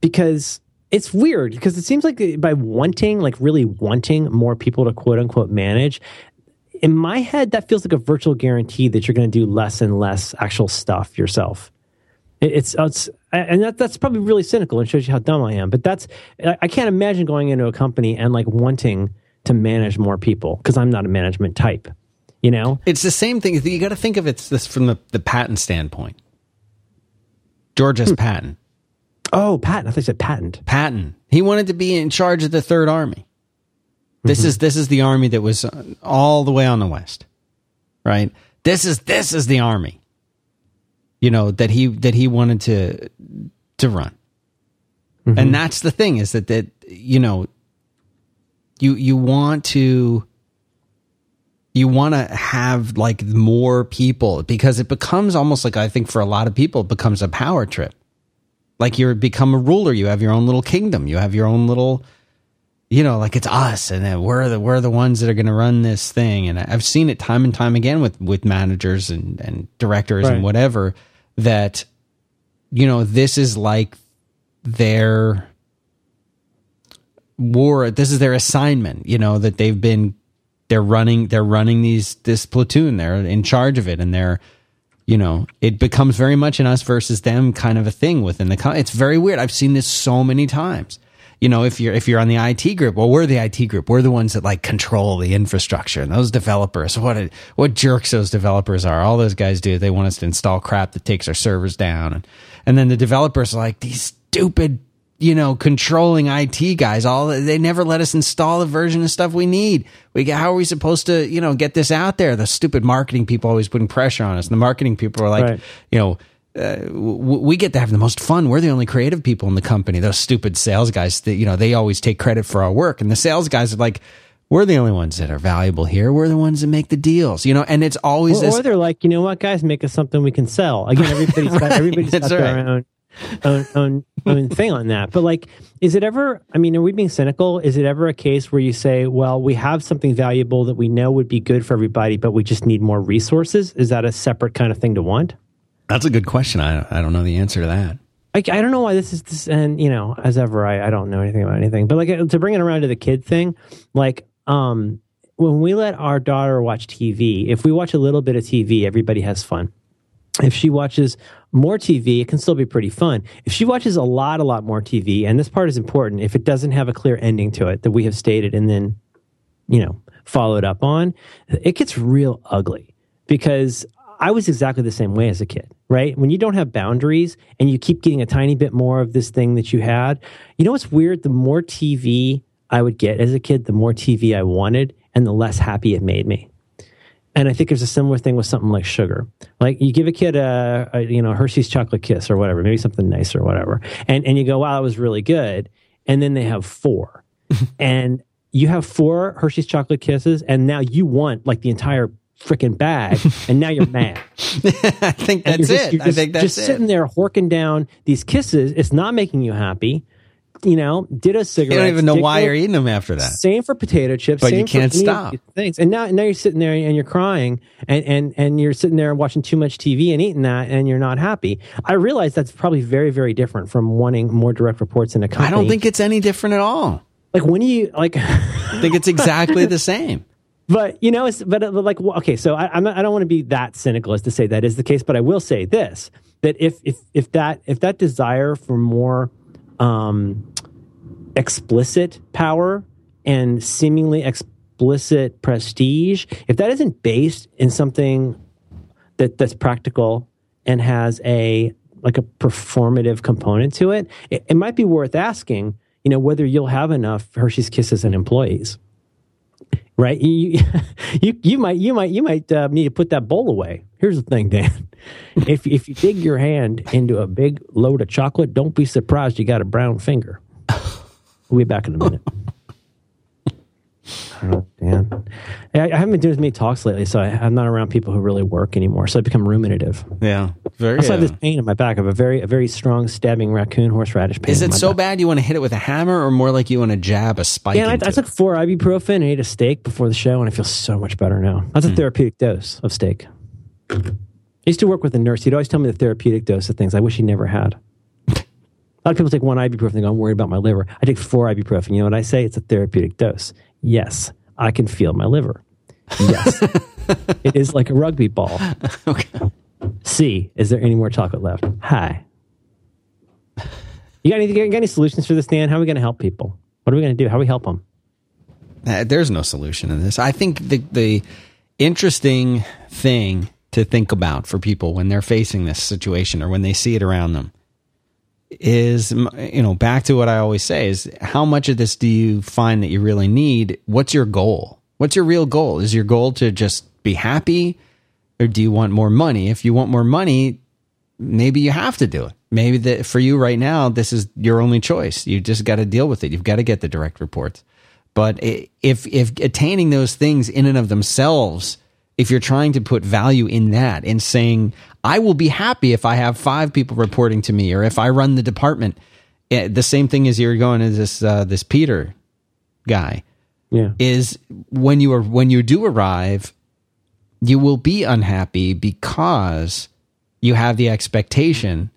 because it's weird because it seems like by wanting, like really wanting more people to quote unquote manage, in my head, that feels like a virtual guarantee that you're going to do less and less actual stuff yourself. It's, it's and that, that's probably really cynical and shows you how dumb I am. But that's I can't imagine going into a company and like wanting to manage more people because I'm not a management type. You know, It's the same thing. You got to think of it this from the, the patent standpoint. George Hmm. Patton. Oh, Patton. I thought you said patent. Patton. He wanted to be in charge of the Third Army. This is this is the army that was uh, all the way on the west, right? This is this is the army, you know that he that he wanted to to run, and that's the thing is that that you know you you want to you want to have like more people because it becomes almost like I think for a lot of people it becomes a power trip like you're become a ruler. You have your own little kingdom. You have your own little you know like it's us and then we're the we're the ones that are going to run this thing. And i've seen it time and time again with with managers and and directors Right. and whatever that you know this is like their war this is their assignment you know that they've been they're running they're running these this platoon. They're in charge of it and they're you know it becomes very much an us versus them kind of a thing within the co- it's very weird. I've seen this so many times. You know if you're if you're on the IT group well we're the IT group. We're the ones that like control the infrastructure. And those developers what a, what jerks those developers are. All those guys do they want us to install crap that takes our servers down. And and then the developers are like these stupid you know, controlling IT guys. All they never let us install the version of stuff we need. We get, how are we supposed to, you know, get this out there? The stupid marketing people always putting pressure on us. And the marketing people are like, Right. you know, uh, w- we get to have the most fun. We're the only creative people in the company. Those stupid sales guys, that, you know, they always take credit for our work. And the sales guys are like, we're the only ones that are valuable here. We're the ones that make the deals, you know. And it's always Or, this. or they're like, you know what, guys, make us something we can sell. Again, everybody's got Right, everybody's got that's their own own, own own thing on that. But like, is it ever? I mean, are we being cynical? Is it ever a case where you say, well, we have something valuable that we know would be good for everybody, but we just need more resources? Is that a separate kind of thing to want? That's a good question. I I don't know the answer to that. I, I don't know why this is this, and you know, as ever, I, I don't know anything about anything. But like to bring it around to the kid thing, like um, when we let our daughter watch TV, if we watch a little bit of TV, everybody has fun. If she watches more TV, it can still be pretty fun. If she watches a lot, a lot more TV, and this part is important, if it doesn't have a clear ending to it that we have stated and then, you know, followed up on, it gets real ugly because I was exactly the same way as a kid, right? When you don't have boundaries and you keep getting a tiny bit more of this thing that you had, you know what's weird? The more TV I would get as a kid, the more TV I wanted and the less happy it made me. And I think there's a similar thing with something like sugar. Like you give a kid a, a you know Hershey's chocolate kiss or whatever, maybe something nice or whatever, and and you go, wow, that was really good, and then they have four, and you have four Hershey's chocolate kisses, and now you want like the entire freaking bag, and now you're mad. I think that's just- it. you're I think that's just it. sitting there horking down these kisses. It's not making you happy. You know, did a cigarette. You don't even know why you're eating them after that. Same for potato chips. But you can't stop. Things. And now, now you're sitting there and you're crying, and, and and you're sitting there watching too much TV and eating that, and you're not happy. I realize that's probably very, very different from wanting more direct reports in a company. I don't think it's any different at all. like when you like. I think it's exactly the same. But you know, it's but like okay. So I, I'm not, I don't want to be that cynical as to say that is the case, but I will say this: that if if if that if that desire for more um, explicit power and seemingly explicit prestige, if that isn't based in something that that's practical and has a like a performative component to it, it, it might be worth asking. You know whether you'll have enough Hershey's Kisses and employees right? You, you, you might, you might, you might uh, need to put that bowl away. Here's the thing, Dan. if if you dig your hand into a big load of chocolate, don't be surprised you got a brown finger. We'll be back in a minute. I don't know, Dan. I, I haven't been doing as many talks lately, so I, I'm not around people who really work anymore. So I become ruminative. Yeah, very. Also, I have this pain in my back. I have a very, a very strong stabbing raccoon horseradish pain. is it so back. bad you want to hit it with a hammer, or more like you want to jab a spike? Yeah, I, I took four ibuprofen and ate a steak before the show, and I feel so much better now. That's Hmm. a therapeutic dose of steak. I used to work with a nurse. He'd always tell me the therapeutic dose of things I wish he never had. A lot of people take one ibuprofen and go, I'm worried about my liver. I take four ibuprofen. You know what I say? It's a therapeutic dose. Yes, I can feel my liver. Yes, it is like a rugby ball. okay. C, is there any more chocolate left? Hi. You got any, you got any solutions for this, Dan? How are we going to help people? What are we going to do? How do we help them? Uh, there's no solution in this. I think the the interesting thing to think about for people when they're facing this situation or when they see it around them is you know back to what I always say is how much of this do you find that you really need? What's your goal? What's your real goal? Is your goal to just be happy, or do you want more money? If you want more money, maybe you have to do it. Maybe that for you right now, this is your only choice. You just got to deal with it. You've got to get the direct reports. But if if attaining those things in and of themselves, if you're trying to put value in that and saying, I will be happy if I have five people reporting to me, or if I run the department, eh, the same thing as you're going to this uh, this Peter guy Yeah. is when you are when you do arrive, you will be unhappy because you have the expectation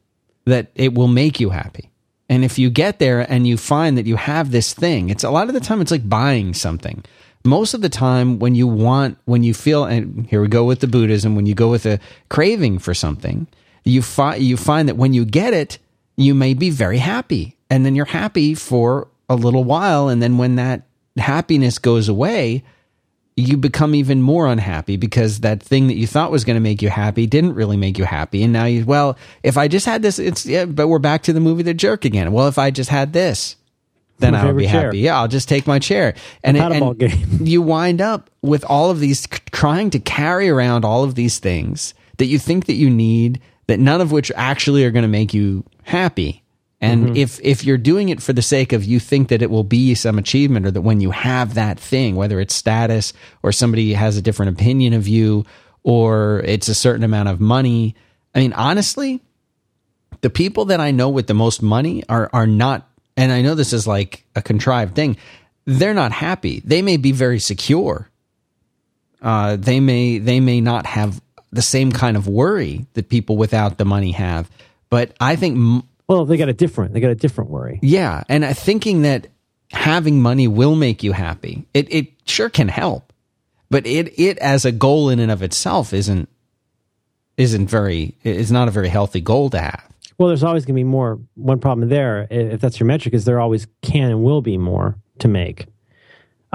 that it will make you happy. And if you get there and you find that you have this thing, it's a lot of the time it's like buying something. Most of the time when you want when you feel and here we go with the Buddhism, when you go with a craving for something, you find you find that when you get it, you may be very happy. And then you're happy for a little while and then when that happiness goes away, you become even more unhappy because that thing that you thought was going to make you happy didn't really make you happy. And now you, well, if I just had this, it's, yeah, but we're back to the movie The Jerk again. Well, if I just had this, then I'll be chair. happy. Yeah, I'll just take my chair. And, it- and game. you wind up with all of these, trying to carry around all of these things that you think that you need, that none of which actually are going to make you happy. And Mm-hmm. if if you're doing it for the sake of you think that it will be some achievement or that when you have that thing, whether it's status or somebody has a different opinion of you or it's a certain amount of money, I mean honestly, the people that I know with the most money are are not and I know this is like a contrived thing. They're not happy. They may be very secure. Uh, they may they may not have the same kind of worry that people without the money have. But I think m- Well, they got a different. They got a different worry. yeah, and I thinking that having money will make you happy. It it sure can help, but it it as a goal in and of itself isn't isn't very is not a very healthy goal to have. Well, there's always going to be more. One problem there, if that's your metric, is there always can and will be more to make.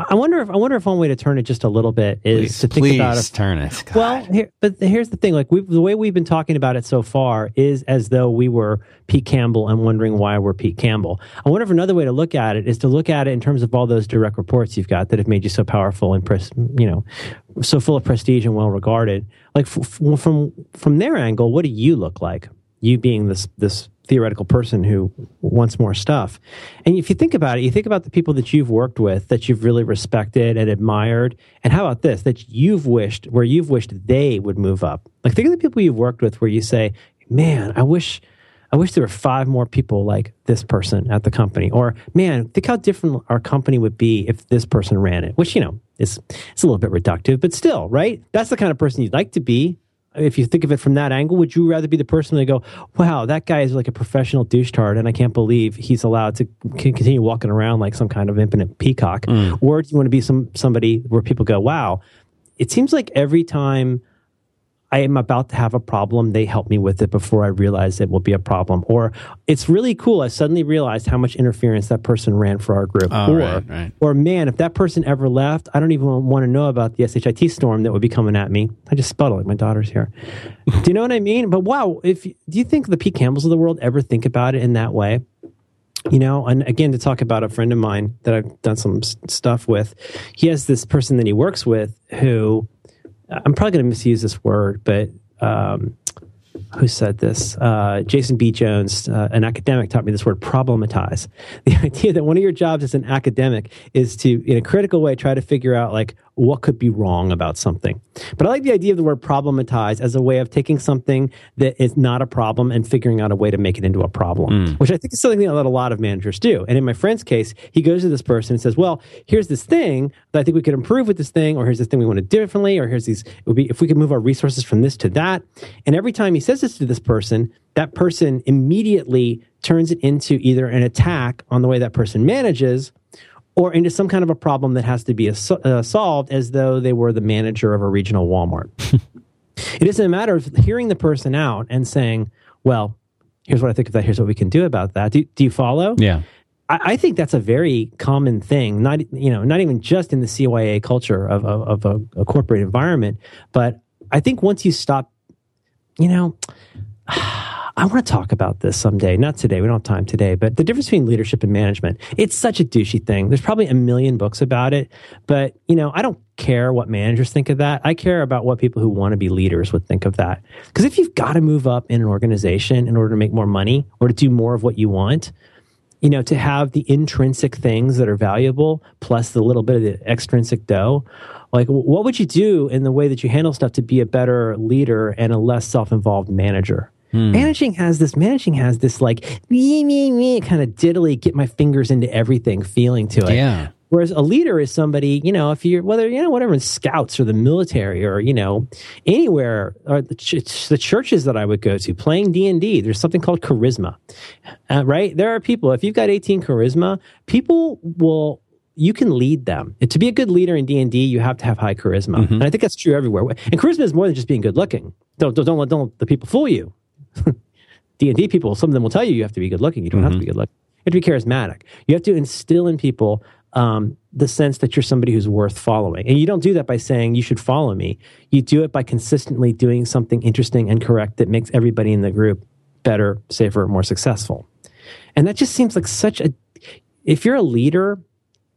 I wonder if I wonder if one way to turn it just a little bit is Please, to think please about if turn it. God. Well, here, but here's the thing: like the way we've been talking about it so far is as though we were Pete Campbell and wondering why we're Pete Campbell. I wonder if another way to look at it is to look at it in terms of all those direct reports you've got that have made you so powerful and pres- you know, so full of prestige and well regarded. Like f- f- from from their angle, what do you look like? You being this this theoretical person who wants more stuff. And if you think about it, you think about the people that you've worked with that you've really respected and admired. And how about this? That you've wished, where you've wished they would move up. Like think of the people you've worked with where you say, man, I wish. I wish there were five more people like this person at the company. Or, man, think how different our company would be if this person ran it. Which, you know, is it's a little bit reductive, but still, right? That's the kind of person you'd like to be if you think of it from that angle, would you rather be the person that go, "Wow, that guy is like a professional douche-tard, and I can't believe he's allowed to c- continue walking around like some kind of impotent peacock," mm. or do you want to be some somebody where people go, "Wow, it seems like every time I am about to have a problem, they help me with it before I realize it will be a problem," or "It's really cool. I suddenly realized how much interference that person ran for our group," Oh, or right, right. or man, if that person ever left, I don't even want to know about the SHIT storm that would be coming at me. I just sputtered like my daughter's here. do you know what I mean? But wow, if do you think the Pete Campbells of the world ever think about it in that way? You know, and again, to talk about a friend of mine that I've done some stuff with, he has this person that he works with who I'm probably going to misuse this word, but um, who said this? Uh, Jason B. Jones, uh, an academic, taught me this word problematize. The idea that one of your jobs as an academic is to, in a critical way, try to figure out like what could be wrong about something. But I like the idea of the word problematize as a way of taking something that is not a problem and figuring out a way to make it into a problem, hmm. which I think is something that a lot of managers do. And in my friend's case, he goes to this person and says, "Well, here's this thing that I think we could improve with this thing, or here's this thing we want to do differently, or here's these. It would be if we could move our resources from this to that." And every time he says this to this person, that person immediately turns it into either an attack on the way that person manages or into some kind of a problem that has to be as- uh, solved as though they were the manager of a regional Walmart. it isn't a matter of hearing the person out and saying, well, here's what I think of that. Here's what we can do about that. Do, do you follow? Yeah. I, I think that's a very common thing. Not you know, not even just in the CYA culture of of, of a, a corporate environment, but I think once you stop, you know, I want to talk about this someday. Not today. We don't have time today, but the difference between leadership and management. It's such a douchey thing. There's probably a million books about it, but you know, I don't care what managers think of that. I care about what people who want to be leaders would think of that. Because if you've got to move up in an organization in order to make more money or to do more of what you want, you know, to have the intrinsic things that are valuable plus the little bit of the extrinsic dough. Like, what would you do in the way that you handle stuff to be a better leader and a less self-involved manager? Managing has this. Managing has this like me me me kind of diddly get my fingers into everything feeling to it. Yeah. Whereas a leader is somebody, you know, if you're whether you know whatever in scouts or the military or you know anywhere or the, ch- the churches that I would go to playing D and D, there's something called charisma, uh, right? There are people. If you've got 18 charisma, people will. You can lead them. And to be a good leader in D and D, you have to have high charisma, and I think that's true everywhere. And charisma is more than just being good looking. Don't don't don't let don't let the people fool you. D and D people, some of them will tell you you have to be good looking. You don't have to be good looking. You have to be charismatic. You have to instill in people um, the sense that you're somebody who's worth following. And you don't do that by saying you should follow me. You do it by consistently doing something interesting and correct that makes everybody in the group better, safer, more successful. And that just seems like such a. If you're a leader,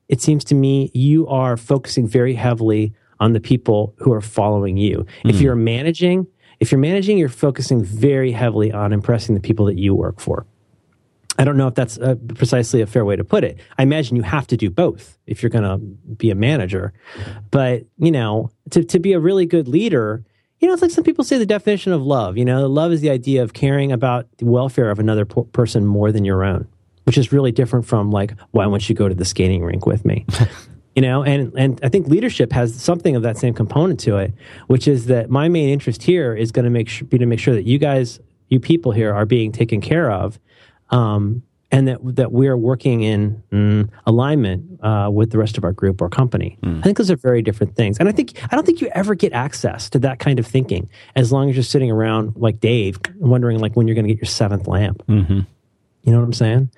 it seems to me you are focusing very heavily on the people who are following you. If you're managing, if you're managing, you're focusing very heavily on impressing the people that you work for. I don't know if that's uh, precisely a fair way to put it. I imagine you have to do both if you're going to be a manager. But, you know, to, to be a really good leader, you know, it's like some people say the definition of love. You know, love is the idea of caring about the welfare of another po- person more than your own, which is really different from like, why won't you go to the skating rink with me? you know, and, and I think leadership has something of that same component to it, which is that my main interest here is going to make sure, be to make sure that you guys, you people here are being taken care of um, and that that we're working in mm, alignment uh, with the rest of our group or company. I think those are very different things, and I think I don't think you ever get access to that kind of thinking as long as you're sitting around like Dave, wondering like when you're going to get your seventh lamp. Mm-hmm. You know what I'm saying?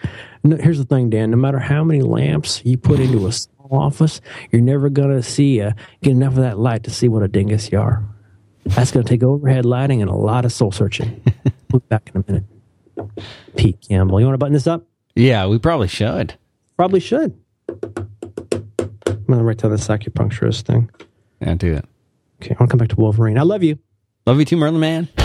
No, here's the thing, Dan. No matter how many lamps you put into a office, you're never going to see uh, get enough of that light to see what a dingus you are. That's going to take overhead lighting and a lot of soul searching. we'll be back in a minute. Pete Campbell. You want to button this up? Yeah, we probably should. Probably should. I'm going to write down this acupuncturist thing. Yeah, do that. Okay, I'll come back to Wolverine. I love you. Love you too, Merlin Mann.